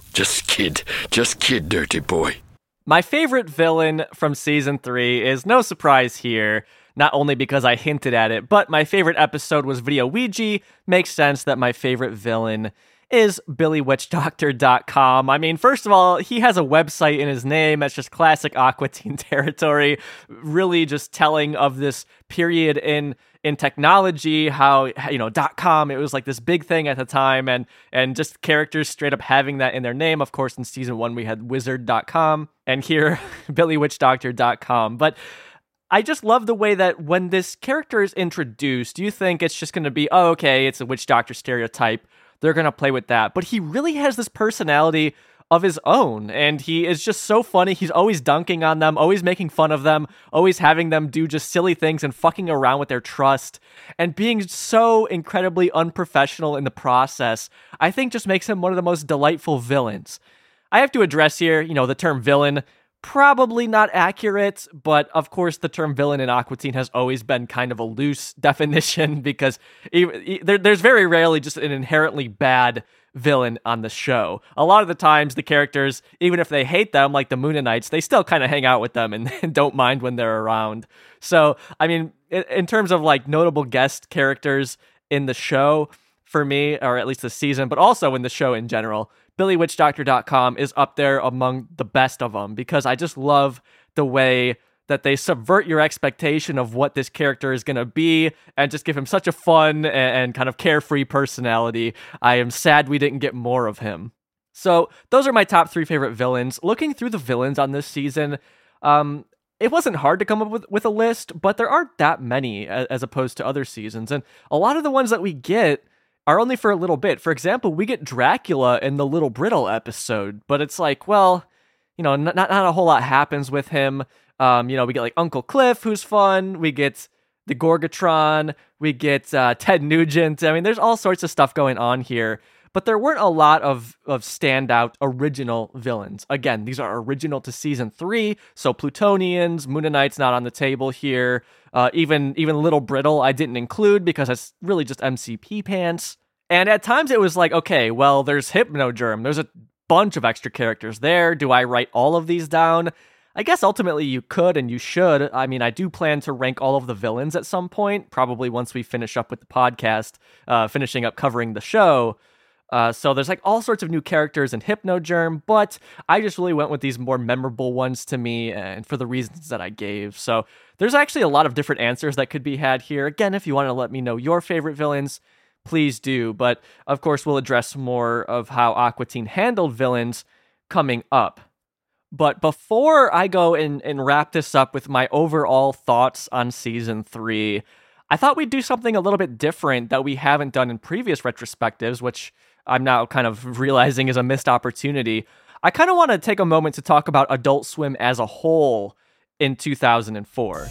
just kid. Just kid, dirty boy. My favorite villain from season three is no surprise here, not only because I hinted at it, but my favorite episode was Video Ouija. Makes sense that my favorite villain is BillyWitchDoctor.com. I mean, first of all, he has a website in his name. That's just classic Aqua Teen territory. Really just telling of this period in in technology, how you know dot .com it was like this big thing at the time, and and just characters straight up having that in their name. Of course, in season one we had Wizard.com, and here BillyWitchDoctor.com. But I just love the way that when this character is introduced, you think it's just going to be, oh, okay, it's a witch doctor stereotype. They're going to play with that. But he really has this personality of his own. And he is just so funny. He's always dunking on them, always making fun of them, always having them do just silly things and fucking around with their trust and being so incredibly unprofessional in the process. I think just makes him one of the most delightful villains. I have to address here, you know, the term villain probably not accurate, but of course, the term villain in Aqua Teen has always been kind of a loose definition because there's very rarely just an inherently bad villain on the show. A lot of the times, the characters, even if they hate them, like the Mooninites, they still kind of hang out with them and, don't mind when they're around. So, I mean, in terms of like notable guest characters in the show, for me, or at least the season, but also in the show in general, BillyWitchDoctor.com is up there among the best of them because I just love the way that they subvert your expectation of what this character is going to be and just give him such a fun and, kind of carefree personality. I am sad we didn't get more of him. So, those are my top three favorite villains. Looking through the villains on this season, um, it wasn't hard to come up with, with a list, but there aren't that many as opposed to other seasons. And a lot of the ones that we get are only for a little bit. For example, we get Dracula in the Little Brittle episode, but it's like, well, you know, not, not, not a whole lot happens with him. Um, you know, we get like Uncle Cliff, who's fun. We get the Gorgatron. We get uh, Ted Nugent. I mean, there's all sorts of stuff going on here, but there weren't a lot of of standout original villains. Again, these are original to season three, so Plutonians, Mooninites not on the table here. Uh, even even Little Brittle I didn't include because it's really just MC Pee Pants. And at times it was like, okay, well, there's Hypnogerm. There's a bunch of extra characters there. Do I write all of these down? I guess ultimately you could and you should. I mean, I do plan to rank all of the villains at some point, probably once we finish up with the podcast, uh, finishing up covering the show. Uh, so there's like all sorts of new characters in Hypnogerm, but I just really went with these more memorable ones to me and for the reasons that I gave. So there's actually a lot of different answers that could be had here. Again, if you want to let me know your favorite villains, please do. But of course, we'll address more of how Aqua Teen handled villains coming up. But before I go and, and wrap this up with my overall thoughts on season three, I thought we'd do something a little bit different that we haven't done in previous retrospectives, which I'm now kind of realizing is a missed opportunity. I kind of want to take a moment to talk about Adult Swim as a whole in 2004.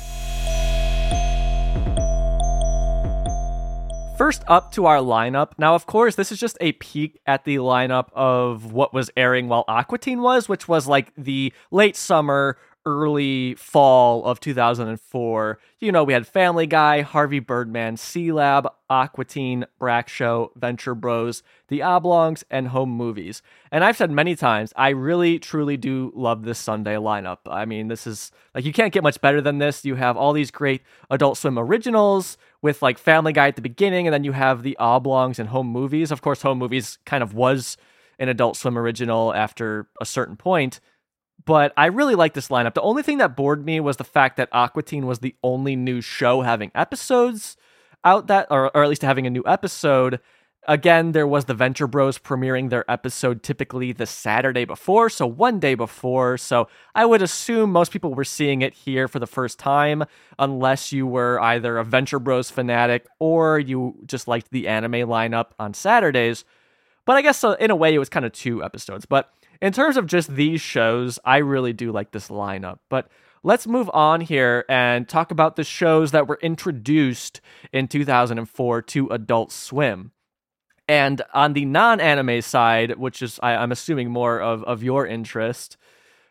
First up to our lineup. Now, of course, this is just a peek at the lineup of what was airing while Aqua Teen was, which was like the late summer, early fall of 2004. You know, we had Family Guy, Harvey Birdman, Sealab, Aqua Teen, Brak Show, Venture Bros, The Oblongs, and Home Movies. And I've said many times, I really, truly do love this Sunday lineup. I mean, this is like, you can't get much better than this. You have all these great Adult Swim originals with like Family Guy at the beginning, and then you have The Oblongs and Home Movies. Of course, Home Movies kind of was an Adult Swim original after a certain point but I really like this lineup. The only thing that bored me was the fact that Aqua Teen was the only new show having episodes out that, or, or at least having a new episode. Again, there was the Venture Bros premiering their episode typically the Saturday before, so one day before. So I would assume most people were seeing it here for the first time, unless you were either a Venture Bros fanatic or you just liked the anime lineup on Saturdays. But I guess uh, in a way, it was kind of two episodes. But in terms of just these shows, I really do like this lineup. But let's move on here and talk about the shows that were introduced in 2004 to Adult Swim. And on the non anime side, which is, I, I'm assuming, more of, of your interest,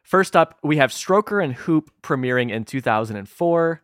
first up, we have Stroker and Hoop premiering in 2004.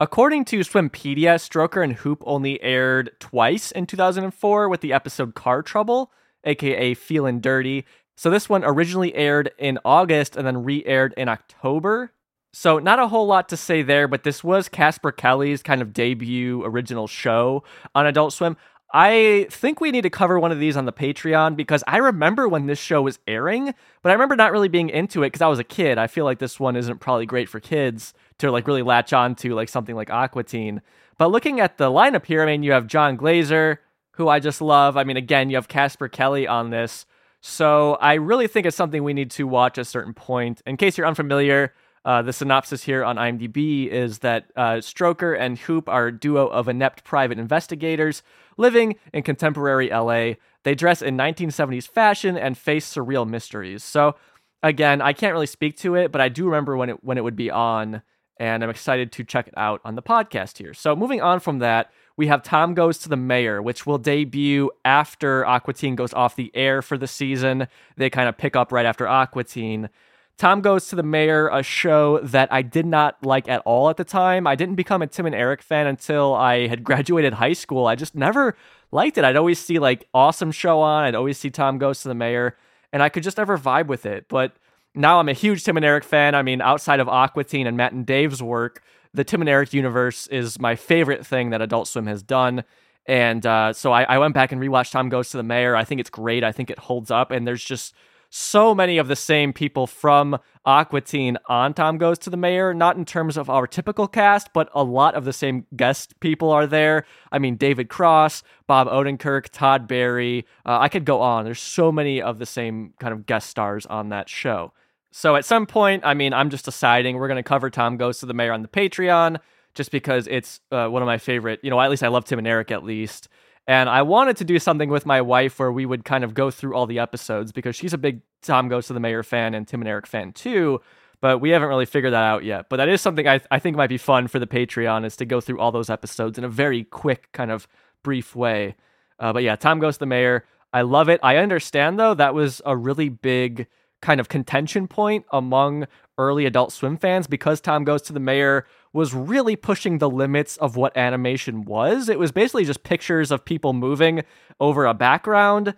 According to Swimpedia, Stroker and Hoop only aired twice in 2004 with the episode Car Trouble, aka Feelin' Dirty, so this one originally aired in August and then re-aired in October. So not a whole lot to say there, but this was Casper Kelly's kind of debut original show on Adult Swim. I think we need to cover one of these on the Patreon because I remember when this show was airing, but I remember not really being into it because I was a kid. I feel like this one isn't probably great for kids to like really latch on to like something like Aqua Teen. But looking at the lineup here, I mean, you have Jon Glaser, who I just love. I mean, again, you have Casper Kelly on this. So I really think it's something we need to watch at a certain point. In case you're unfamiliar, uh, the synopsis here on IMDb is that uh, Stroker and Hoop are a duo of inept private investigators living in contemporary LA. They dress in 1970s fashion and face surreal mysteries. So, again, I can't really speak to it, but I do remember when it when it would be on, and I'm excited to check it out on the podcast here. So, moving on from that, we have Tom Goes to the Mayor, which will debut after Aqua Teen goes off the air for the season. They kind of pick up right after Aqua Teen. Tom Goes to the Mayor, a show that I did not like at all at the time. I didn't become a Tim and Eric fan until I had graduated high school. I just never liked it. I'd always see like awesome show on. I'd always see Tom Goes to the Mayor, and I could just never vibe with it. But now I'm a huge Tim and Eric fan. I mean, outside of Aqua Teen and Matt and Dave's work, the Tim and Eric universe is my favorite thing that Adult Swim has done. And uh, so I, I went back and rewatched Tom Goes to the Mayor. I think it's great. I think it holds up. And there's just so many of the same people from Aqua Teen on Tom Goes to the Mayor, not in terms of our typical cast, but a lot of the same guest people are there. I mean, David Cross, Bob Odenkirk, Todd Barry. Uh, I could go on. There's so many of the same kind of guest stars on that show. So at some point, I mean, I'm just deciding we're going to cover Tom Goes to the Mayor on the Patreon just because it's uh, one of my favorite, you know, at least I love Tim and Eric at least. And I wanted to do something with my wife where we would kind of go through all the episodes because she's a big Tom Goes to the Mayor fan and Tim and Eric fan too. But we haven't really figured that out yet. But that is something I, I think might be fun for the Patreon is to go through all those episodes in a very quick, kind of brief way. Uh, but yeah, Tom Goes to the Mayor. I love it. I understand though that was a really big kind of contention point among early Adult Swim fans because Tom Goes to the Mayor was really pushing the limits of what animation was. It was basically just pictures of people moving over a background.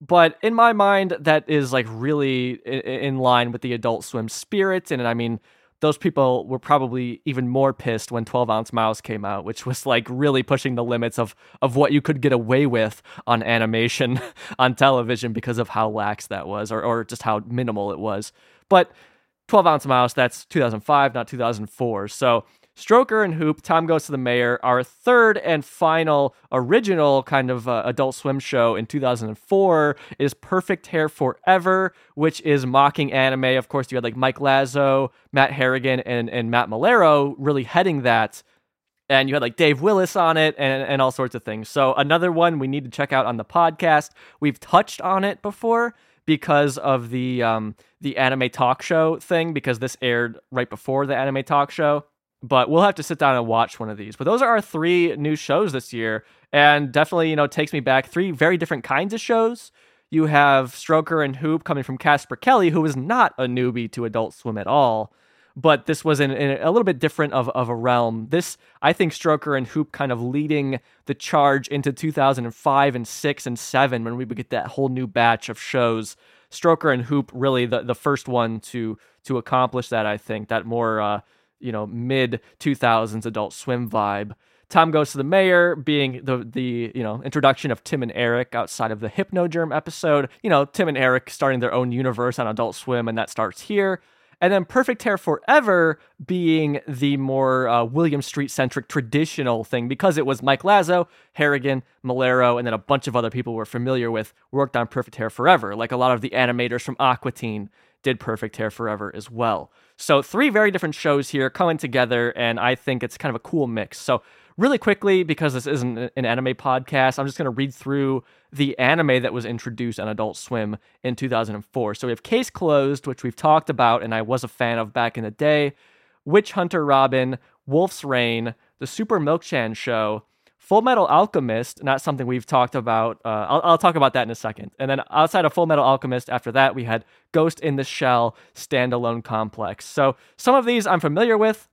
But in my mind, that is like really in line with the Adult Swim spirit. And I mean, those people were probably even more pissed when 12 Ounce Mouse came out, which was like really pushing the limits of, of what you could get away with on animation on television because of how lax that was or, or just how minimal it was. But 12 Ounce Mouse, that's 2005, not 2004. So Stroker and Hoop, Tom Goes to the Mayor, our third and final original kind of uh, Adult Swim show in 2004 is Perfect Hair Forever, which is mocking anime. Of course, you had like Mike Lazzo, Matt Harrigan, and, and Matt Maiellaro really heading that. And you had like Dave Willis on it and, and all sorts of things. So, another one we need to check out on the podcast. We've touched on it before because of the um, the anime talk show thing, because this aired right before the anime talk show but we'll have to sit down and watch one of these. But those are our three new shows this year, and definitely, you know, takes me back three very different kinds of shows. You have Stroker and Hoop coming from Casper Kelly, who was not a newbie to Adult Swim at all, but this was in, in a little bit different of, of a realm. This, I think, Stroker and Hoop kind of leading the charge into 2005 and six and seven when we would get that whole new batch of shows. Stroker and Hoop really the, the first one to to accomplish that. I think that more. Uh, you know mid 2000s adult swim vibe. Tom goes to the mayor being the the you know introduction of tim and eric outside of the hypnogerm episode. You know tim and eric starting their own universe on adult swim and that starts here. And then perfect hair forever being the more uh, williams street centric traditional thing because it was mike lazzo harrigan maiellaro and then a bunch of other people we're familiar with worked on perfect hair forever like a lot of the animators from aqua teen did perfect hair forever as well so, three very different shows here coming together, and I think it's kind of a cool mix. So, really quickly, because this isn't an anime podcast, I'm just going to read through the anime that was introduced on Adult Swim in 2004. So, we have Case Closed, which we've talked about, and I was a fan of back in the day, Witch Hunter Robin, Wolf's Rain, The Super Milk Chan Show. Fullmetal Alchemist, not something we've talked about. Uh, I'll, I'll talk about that in a second. And then outside of Fullmetal Alchemist, after that, we had Ghost in the Shell standalone complex. So some of these I'm familiar with,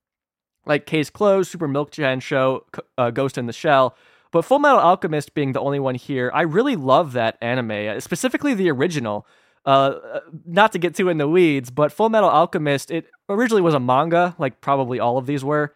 like Case Closed, Super Milk Chan Show, uh, Ghost in the Shell. But Fullmetal Alchemist being the only one here, I really love that anime, uh, specifically the original. Uh, not to get too in the weeds, but Fullmetal Alchemist, it originally was a manga, like probably all of these were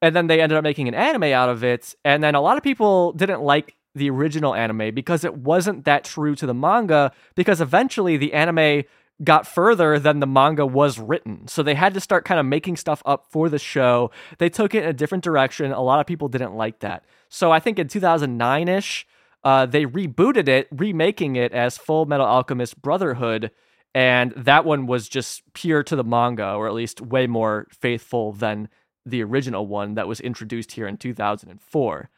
and then they ended up making an anime out of it and then a lot of people didn't like the original anime because it wasn't that true to the manga because eventually the anime got further than the manga was written. So they had to start kind of making stuff up for the show. They took it in a different direction. A lot of people didn't like that. So i think in 2009ish uh, they rebooted it remaking it as full metal alchemist brotherhood and that one was just pure to the manga or at least way more faithful than the original one that was introduced here in 2004.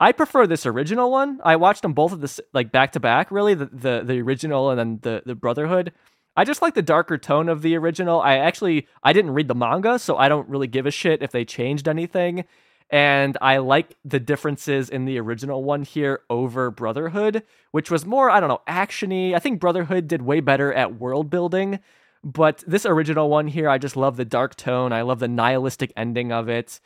I prefer this original one. I watched them both of this like back to back, really the, the the original and then the the Brotherhood. I just like the darker tone of the original. I actually I didn't read the manga, so I don't really give a shit if they changed anything. And I like the differences in the original one here over Brotherhood, which was more, I don't know, actiony. I think Brotherhood did way better at world building, But this original one here, I just love the dark tone. I love the nihilistic ending of it.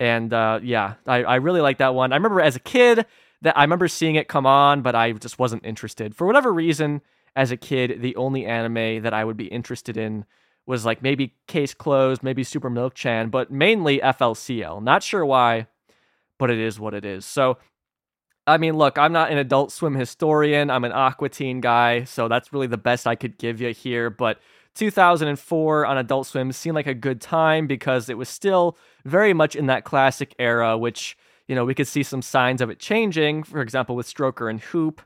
And uh, yeah, I, I really like that one. I remember as a kid that I remember seeing it come on, but I just wasn't interested. For whatever reason, as a kid, the only anime that I would be interested in was like maybe Case Closed, maybe Super Milk Chan, but mainly FLCL. Not sure why, but it is what it is. So, I mean, look, I'm not an adult swim historian. I'm an Aqua Teen guy, so that's really the best I could give you here. But 2004 on Adult Swim seemed like a good time because it was still very much in that classic era, which, you know, we could see some signs of it changing. For example, with Stroker and Hoop,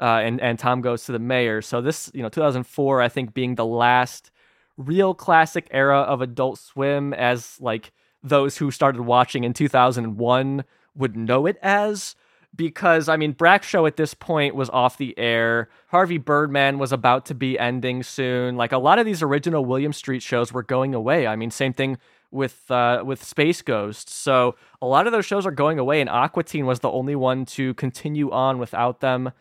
uh, and, and Tom Goes to the Mayor. So this, you know, 2004, I think being the last real classic era of Adult Swim as like those who started watching in 2001 would know it as because I mean Brak show at this point was off the air. Harvey Birdman was about to be ending soon. Like a lot of these original Williams Street shows were going away. I mean same thing with uh, with Space Ghost. So a lot of those shows are going away and Aqua Teen was the only one to continue on without them.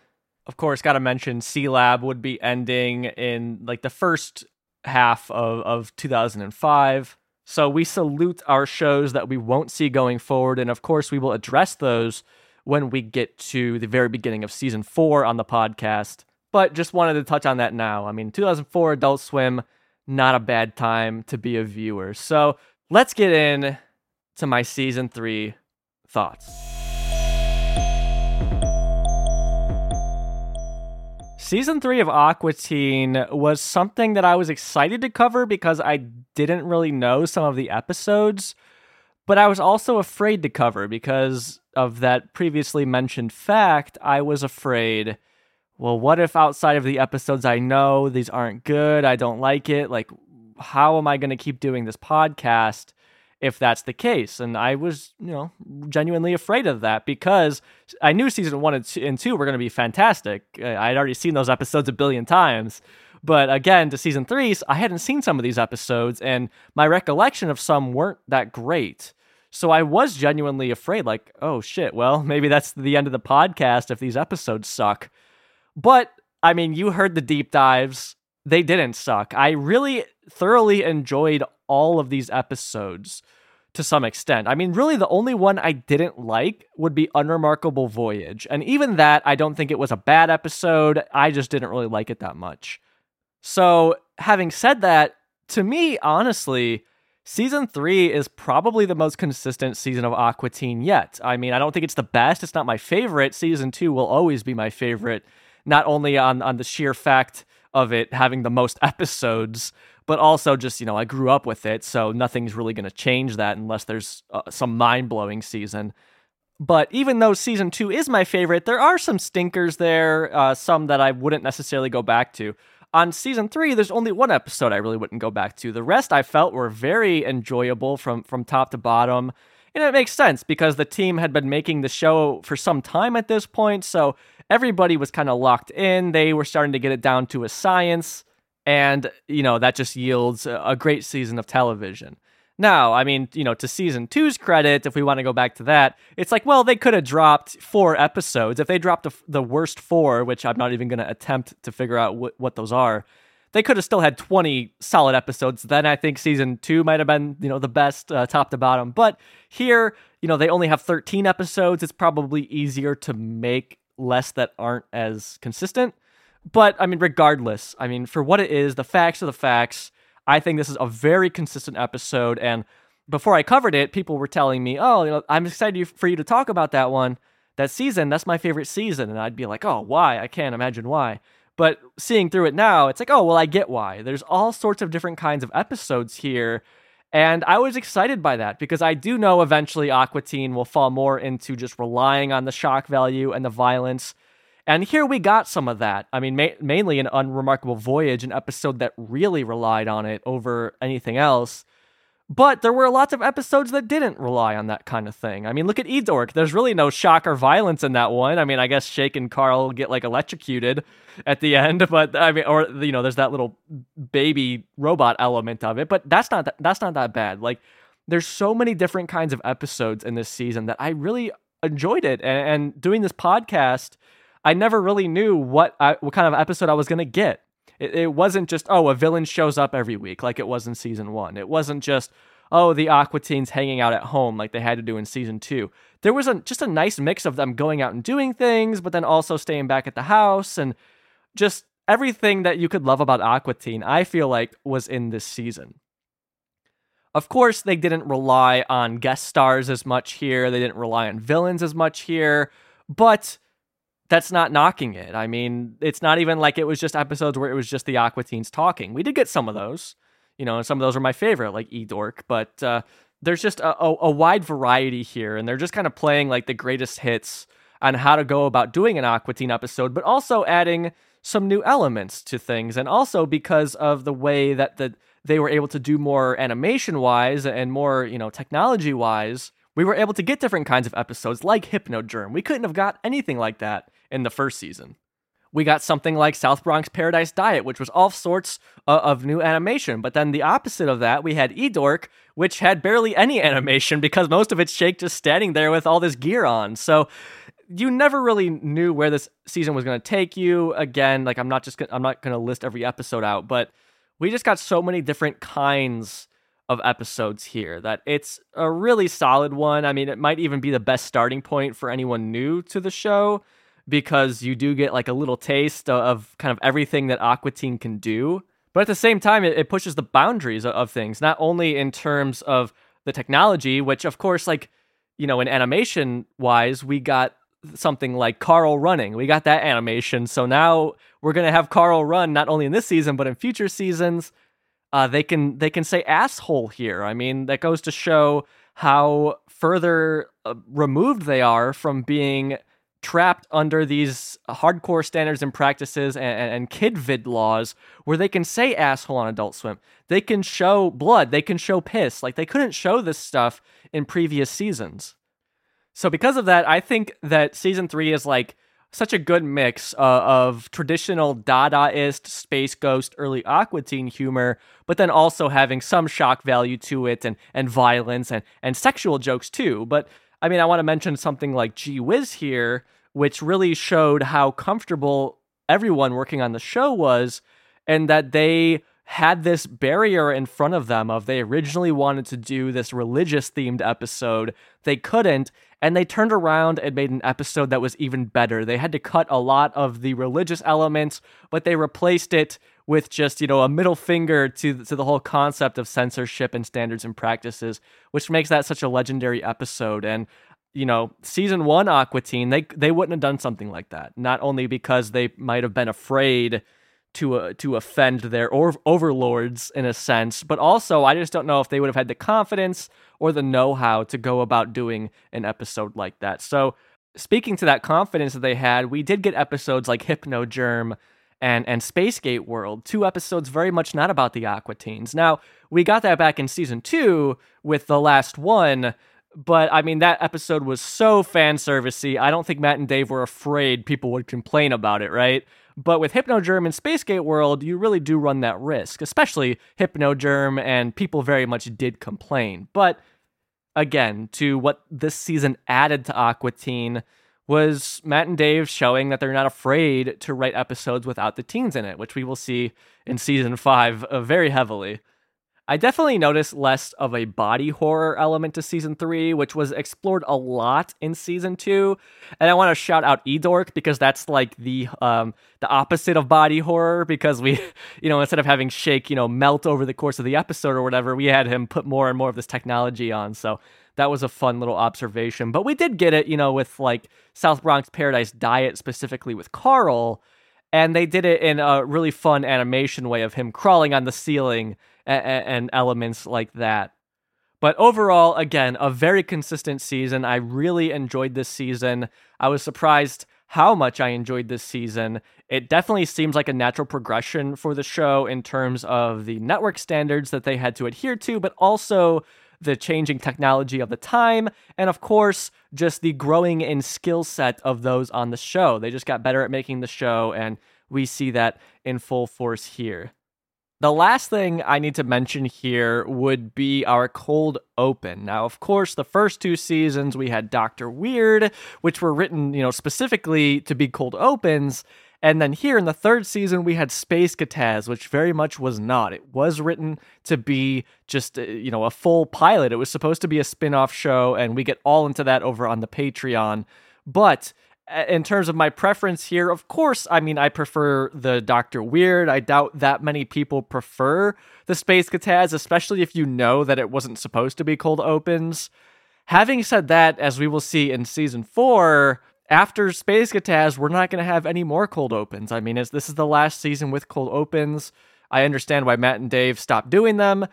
Of course, got to mention Sealab would be ending in like the first half of, of 2005. So we salute our shows that we won't see going forward. And of course, we will address those when we get to the very beginning of season four on the podcast. But just wanted to touch on that now. I mean, 2004 Adult Swim, not a bad time to be a viewer. So let's get in to my season three thoughts. Season three of Aqua Teen was something that I was excited to cover because I didn't really know some of the episodes, but I was also afraid to cover because of that previously mentioned fact. I was afraid, well, what if outside of the episodes I know these aren't good? I don't like it. Like, how am I going to keep doing this podcast? if that's the case. And I was, you know, genuinely afraid of that because I knew season one and two, were going to be fantastic. Uh, I had already seen those episodes a billion times. But again, to season three, I hadn't seen some of these episodes, and my recollection of some weren't that great. So I was genuinely afraid, like, oh shit, well, maybe that's the end of the podcast if these episodes suck. But I mean, you heard the deep dives. They didn't suck. I really thoroughly enjoyed all of these episodes to some extent. I mean, really, the only one I didn't like would be Unremarkable Voyage. And even that, I don't think it was a bad episode. I just didn't really like it that much. So, having said that, to me, honestly, season three is probably the most consistent season of Aqua Teen yet. I mean, I don't think it's the best. It's not my favorite. Season two will always be my favorite, not only on, on the sheer fact of it having the most episodes, but also just, you know, I grew up with it, so nothing's really going to change that unless there's uh, some mind blowing season. But even though season two is my favorite, there are some stinkers there, uh, some that I wouldn't necessarily go back to. On season three, there's only one episode I really wouldn't go back to. The rest I felt were very enjoyable from from top to bottom. And it makes sense because the team had been making the show for some time at this point, so everybody was kind of locked in. They were starting to get it down to a science and you know that just yields a great season of television. Now, I mean, you know, to season two's credit, if we want to go back to that, it's like, well, they could have dropped four episodes. If they dropped the worst four, which I'm not even going to attempt to figure out wh- what those are, they could have still had 20 solid episodes. Then I think season two might have been, you know, the best uh, top to bottom. But here, you know, they only have 13 episodes. It's probably easier to make less that aren't as consistent. But I mean, regardless, I mean, for what it is, the facts are the facts. I think this is a very consistent episode. And before I covered it, people were telling me, "Oh, you know, I'm excited for you to talk about that one, that season. That's my favorite season." And I'd be like, "Oh, why? I can't imagine why." But seeing through it now, it's like, "Oh, well, I get why." There's all sorts of different kinds of episodes here. And I was excited by that because I do know eventually Aqua Teen will fall more into just relying on the shock value and the violence and here we got some of that. I mean, ma- mainly an unremarkable voyage, an episode that really relied on it over anything else. But there were lots of episodes that didn't rely on that kind of thing. I mean, look at Edork. There's really no shock or violence in that one. I mean, I guess Shake and Carl get like electrocuted at the end, but I mean, or you know, there's that little baby robot element of it. But that's not that, that's not that bad. Like, there's so many different kinds of episodes in this season that I really enjoyed it. And, and doing this podcast I never really knew what I, what kind of episode I was going to get. It, it wasn't just, oh, a villain shows up every week like it was in season one. It wasn't just, oh, the Aqua Teens hanging out at home like they had to do in season two. There was a, just a nice mix of them going out and doing things, but then also staying back at the house and just everything that you could love about Aqua Teen, I feel like was in this season. Of course, they didn't rely on guest stars as much here. They didn't rely on villains as much here, but that's not knocking it. I mean, it's not even like it was just episodes where it was just the Aqua Teens talking. We did get some of those, you know, and some of those are my favorite, like E Dork, but uh, there's just a, a, a wide variety here, and they're just kind of playing like the greatest hits on how to go about doing an Aqua Teen episode, but also adding some new elements to things, and also because of the way that the they were able to do more animation wise and more, you know, technology wise, we were able to get different kinds of episodes like Hypnogerm. We couldn't have got anything like that in the first season. We got something like South Bronx Paradise Diet, which was all sorts uh, of new animation. But then the opposite of that, we had Edork, which had barely any animation because most of it's Shake just standing there with all this gear on. So you never really knew where this season was going to take you. Again, like I'm not just gonna, I'm not going to list every episode out, but we just got so many different kinds of episodes here that it's a really solid one. I mean, it might even be the best starting point for anyone new to the show because you do get like a little taste of kind of everything that Aqua Teen can do. But at the same time, it, it pushes the boundaries of, of things, not only in terms of the technology, which of course, like, you know, in animation wise, we got something like Carl running. We got that animation. So now we're gonna have Carl run not only in this season but in future seasons. Uh, they can they can say asshole here. I mean, that goes to show how further uh, removed they are from being trapped under these hardcore standards and practices and, and, and kid vid laws where they can say asshole on Adult Swim. They can show blood. They can show piss. Like they couldn't show this stuff in previous seasons. So because of that, I think that season three is like such a good mix uh, of traditional Dadaist, space ghost, early Aqua Teen humor, but then also having some shock value to it and and violence and and sexual jokes too. But I mean, I want to mention something like Gee Whiz here, which really showed how comfortable everyone working on the show was, and that they had this barrier in front of them of they originally wanted to do this religious themed episode. They couldn't and they turned around and made an episode that was even better. They had to cut a lot of the religious elements but they replaced it with just you know a middle finger to to the whole concept of censorship and standards and practices which makes that such a legendary episode. And you know, season one Aqua Teen, they they wouldn't have done something like that. Not only because they might have been afraid to uh, to offend their or- overlords in a sense, but also I just don't know if they would have had the confidence or the know-how to go about doing an episode like that. So, speaking to that confidence that they had, we did get episodes like Hypnogerm and and Spacegate World, two episodes very much not about the Aqua Teens. Now, we got that back in season 2 with the last one, but I mean that episode was so fan servicey. I don't think Matt and Dave were afraid people would complain about it, right? But with Hypnogerm and Spacegate World, you really do run that risk, especially Hypnogerm, and people very much did complain. But again, to what this season added to Aqua Teen was Matt and Dave showing that they're not afraid to write episodes without the teens in it, which we will see in season five uh, very heavily. I definitely noticed less of a body horror element to season three, which was explored a lot in season two. And I want to shout out Edork because that's like the um the opposite of body horror because we, you know, instead of having Shake, you know, melt over the course of the episode or whatever, we had him put more and more of this technology on. So that was a fun little observation. But we did get it, you know, with like South Bronx Paradise Diet specifically with Carl. And they did it in a really fun animation way of him crawling on the ceiling and, and elements like that. But overall, again, a very consistent season. I really enjoyed this season. I was surprised how much I enjoyed this season. It definitely seems like a natural progression for the show in terms of the network standards that they had to adhere to, but also the changing technology of the time, and of course, just the growing in skill set of those on the show. They just got better at making the show, and we see that in full force here. The last thing I need to mention here would be our cold open. Now, of course, the first two seasons we had Doctor Weird, which were written, you know, specifically to be cold opens, And then here in the third season, we had Spacecataz, which very much was not. It was written to be just, uh, you know, a full pilot. It was supposed to be a spin off show, and we get all into that over on the Patreon. But in terms of my preference here, of course, I mean, I prefer the Doctor Weird. I doubt that many people prefer the Spacecataz, especially if you know that it wasn't supposed to be cold opens. Having said that, as we will see in season four, after Spacecataz, we're not going to have any more cold opens. I mean, as this is the last season with cold opens, I understand why Matt and Dave stopped doing them,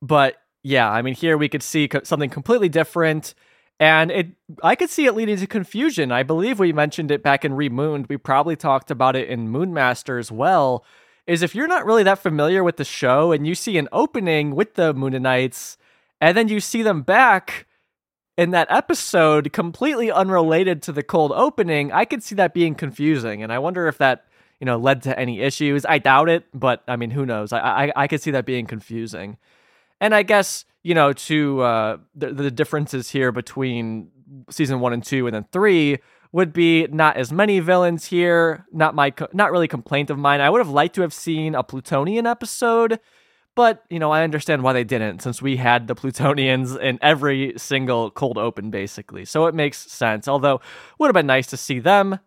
but yeah, I mean, here we could see something completely different, and it I could see it leading to confusion. I believe we mentioned it back in Remooned. We probably talked about it in Moonmaster as well. Is if you're not really that familiar with the show and you see an opening with the Mooninites, and then you see them back in that episode completely unrelated to the cold opening, I could see that being confusing. And I wonder if that, you know, led to any issues. I doubt it, but I mean, who knows? I I, I could see that being confusing. And I guess, you know, to uh, the, the differences here between season one and two and then three would be not as many villains here. Not my, co- not really complaint of mine. I would have liked to have seen a Plutonian episode, but you know, I understand why they didn't, since we had the Plutonians in every single cold open, basically. So it makes sense. Although, would have been nice to see them.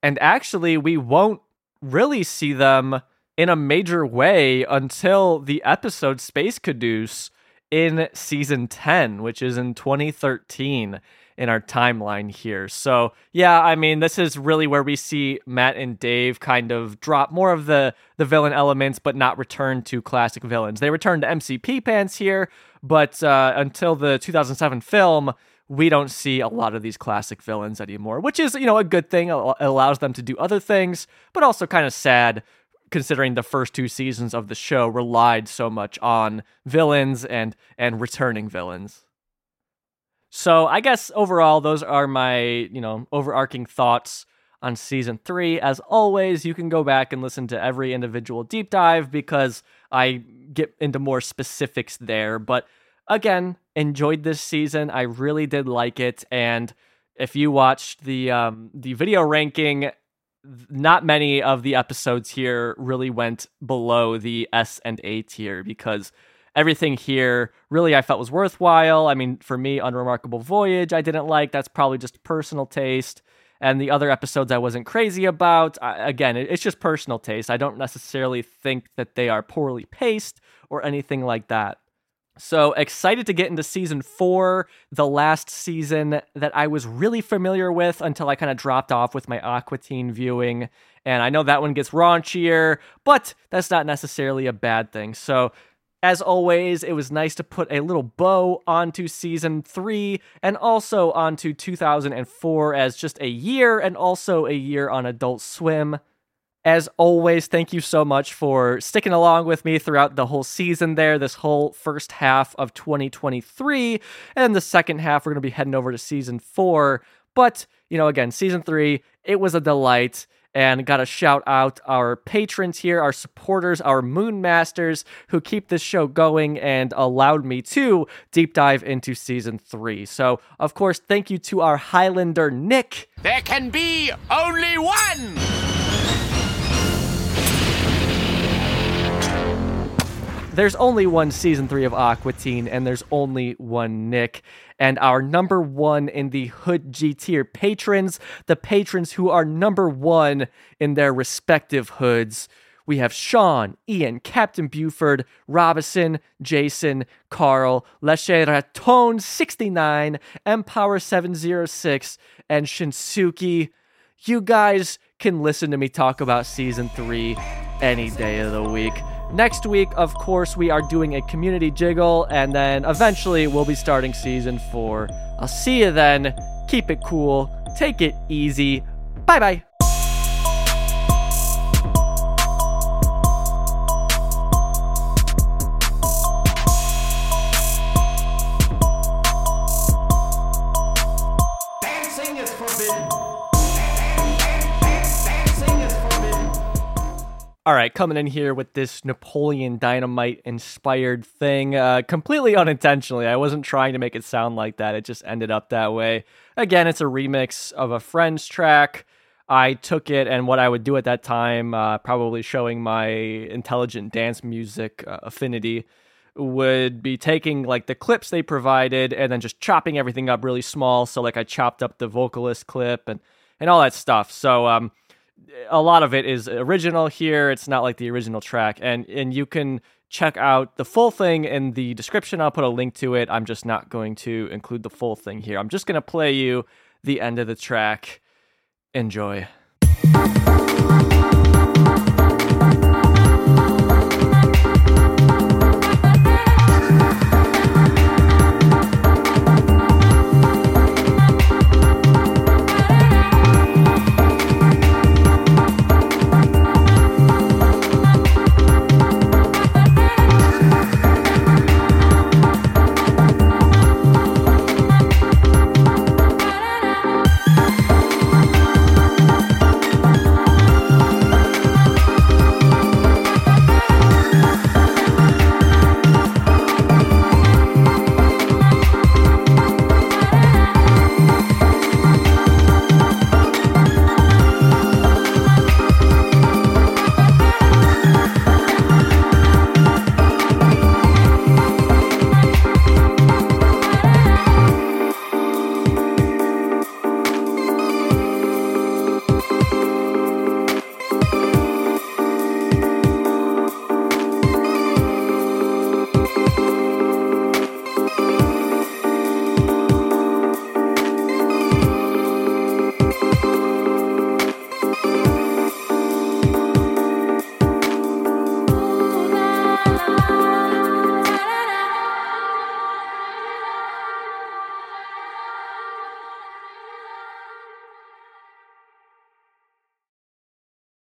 And actually, we won't really see them in a major way until the episode Space Caduce in season 10, which is in 2013 in our timeline here. So, yeah, I mean, this is really where we see Matt and Dave kind of drop more of the the villain elements but not return to classic villains. They return to MC Pee Pants here, but uh, until the 2007 film, we don't see a lot of these classic villains anymore, which is, you know, a good thing. It allows them to do other things, but also kind of sad considering the first two seasons of the show relied so much on villains and and returning villains. So I guess overall, those are my you know overarching thoughts on season three. As always, you can go back and listen to every individual deep dive because I get into more specifics there. But again, enjoyed this season. I really did like it, and if you watched the um, the video ranking, not many of the episodes here really went below the S and A tier because everything here really I felt was worthwhile. I mean, for me, Unremarkable Voyage I didn't like. That's probably just personal taste. And the other episodes I wasn't crazy about. I, again, it, it's just personal taste. I don't necessarily think that they are poorly paced or anything like that. So excited to get into season four, the last season that I was really familiar with until I kind of dropped off with my Aqua Teen viewing. And I know that one gets raunchier, but that's not necessarily a bad thing. So as always, it was nice to put a little bow onto season three and also onto 2004 as just a year and also a year on Adult Swim. As always, thank you so much for sticking along with me throughout the whole season there, this whole first half of 2023. And the second half, we're going to be heading over to season four. But, you know, again, season three, it was a delight. And got to shout out our patrons here, our supporters, our moon masters who keep this show going and allowed me to deep dive into season three. So, of course, thank you to our Highlander Nick. There can be only one! There's only one season three of Aqua Teen, and there's only one Nick. And our number one in the Hood G tier patrons, the patrons who are number one in their respective hoods. We have Sean, Ian, Captain Buford, Robinson, Jason, Carl, Leshe Raton 69, Empower 706, and Shinsuki. You guys can listen to me talk about season three any day of the week. Next week, of course, we are doing a community jiggle, and then eventually we'll be starting season four. I'll see you then. Keep it cool. Take it easy. Bye bye. All right, coming in here with this Napoleon Dynamite inspired thing, uh, completely unintentionally. I wasn't trying to make it sound like that. It just ended up that way. Again, it's a remix of a Friends track. I took it and what I would do at that time, uh, probably showing my intelligent dance music uh, affinity, would be taking like the clips they provided and then just chopping everything up really small. So like I chopped up the vocalist clip and and all that stuff. So um, a lot of it is original here. It's not like the original track, and and you can check out the full thing in the description. I'll put a link to it. I'm just not going to include the full thing here. I'm just gonna play you the end of the track. Enjoy.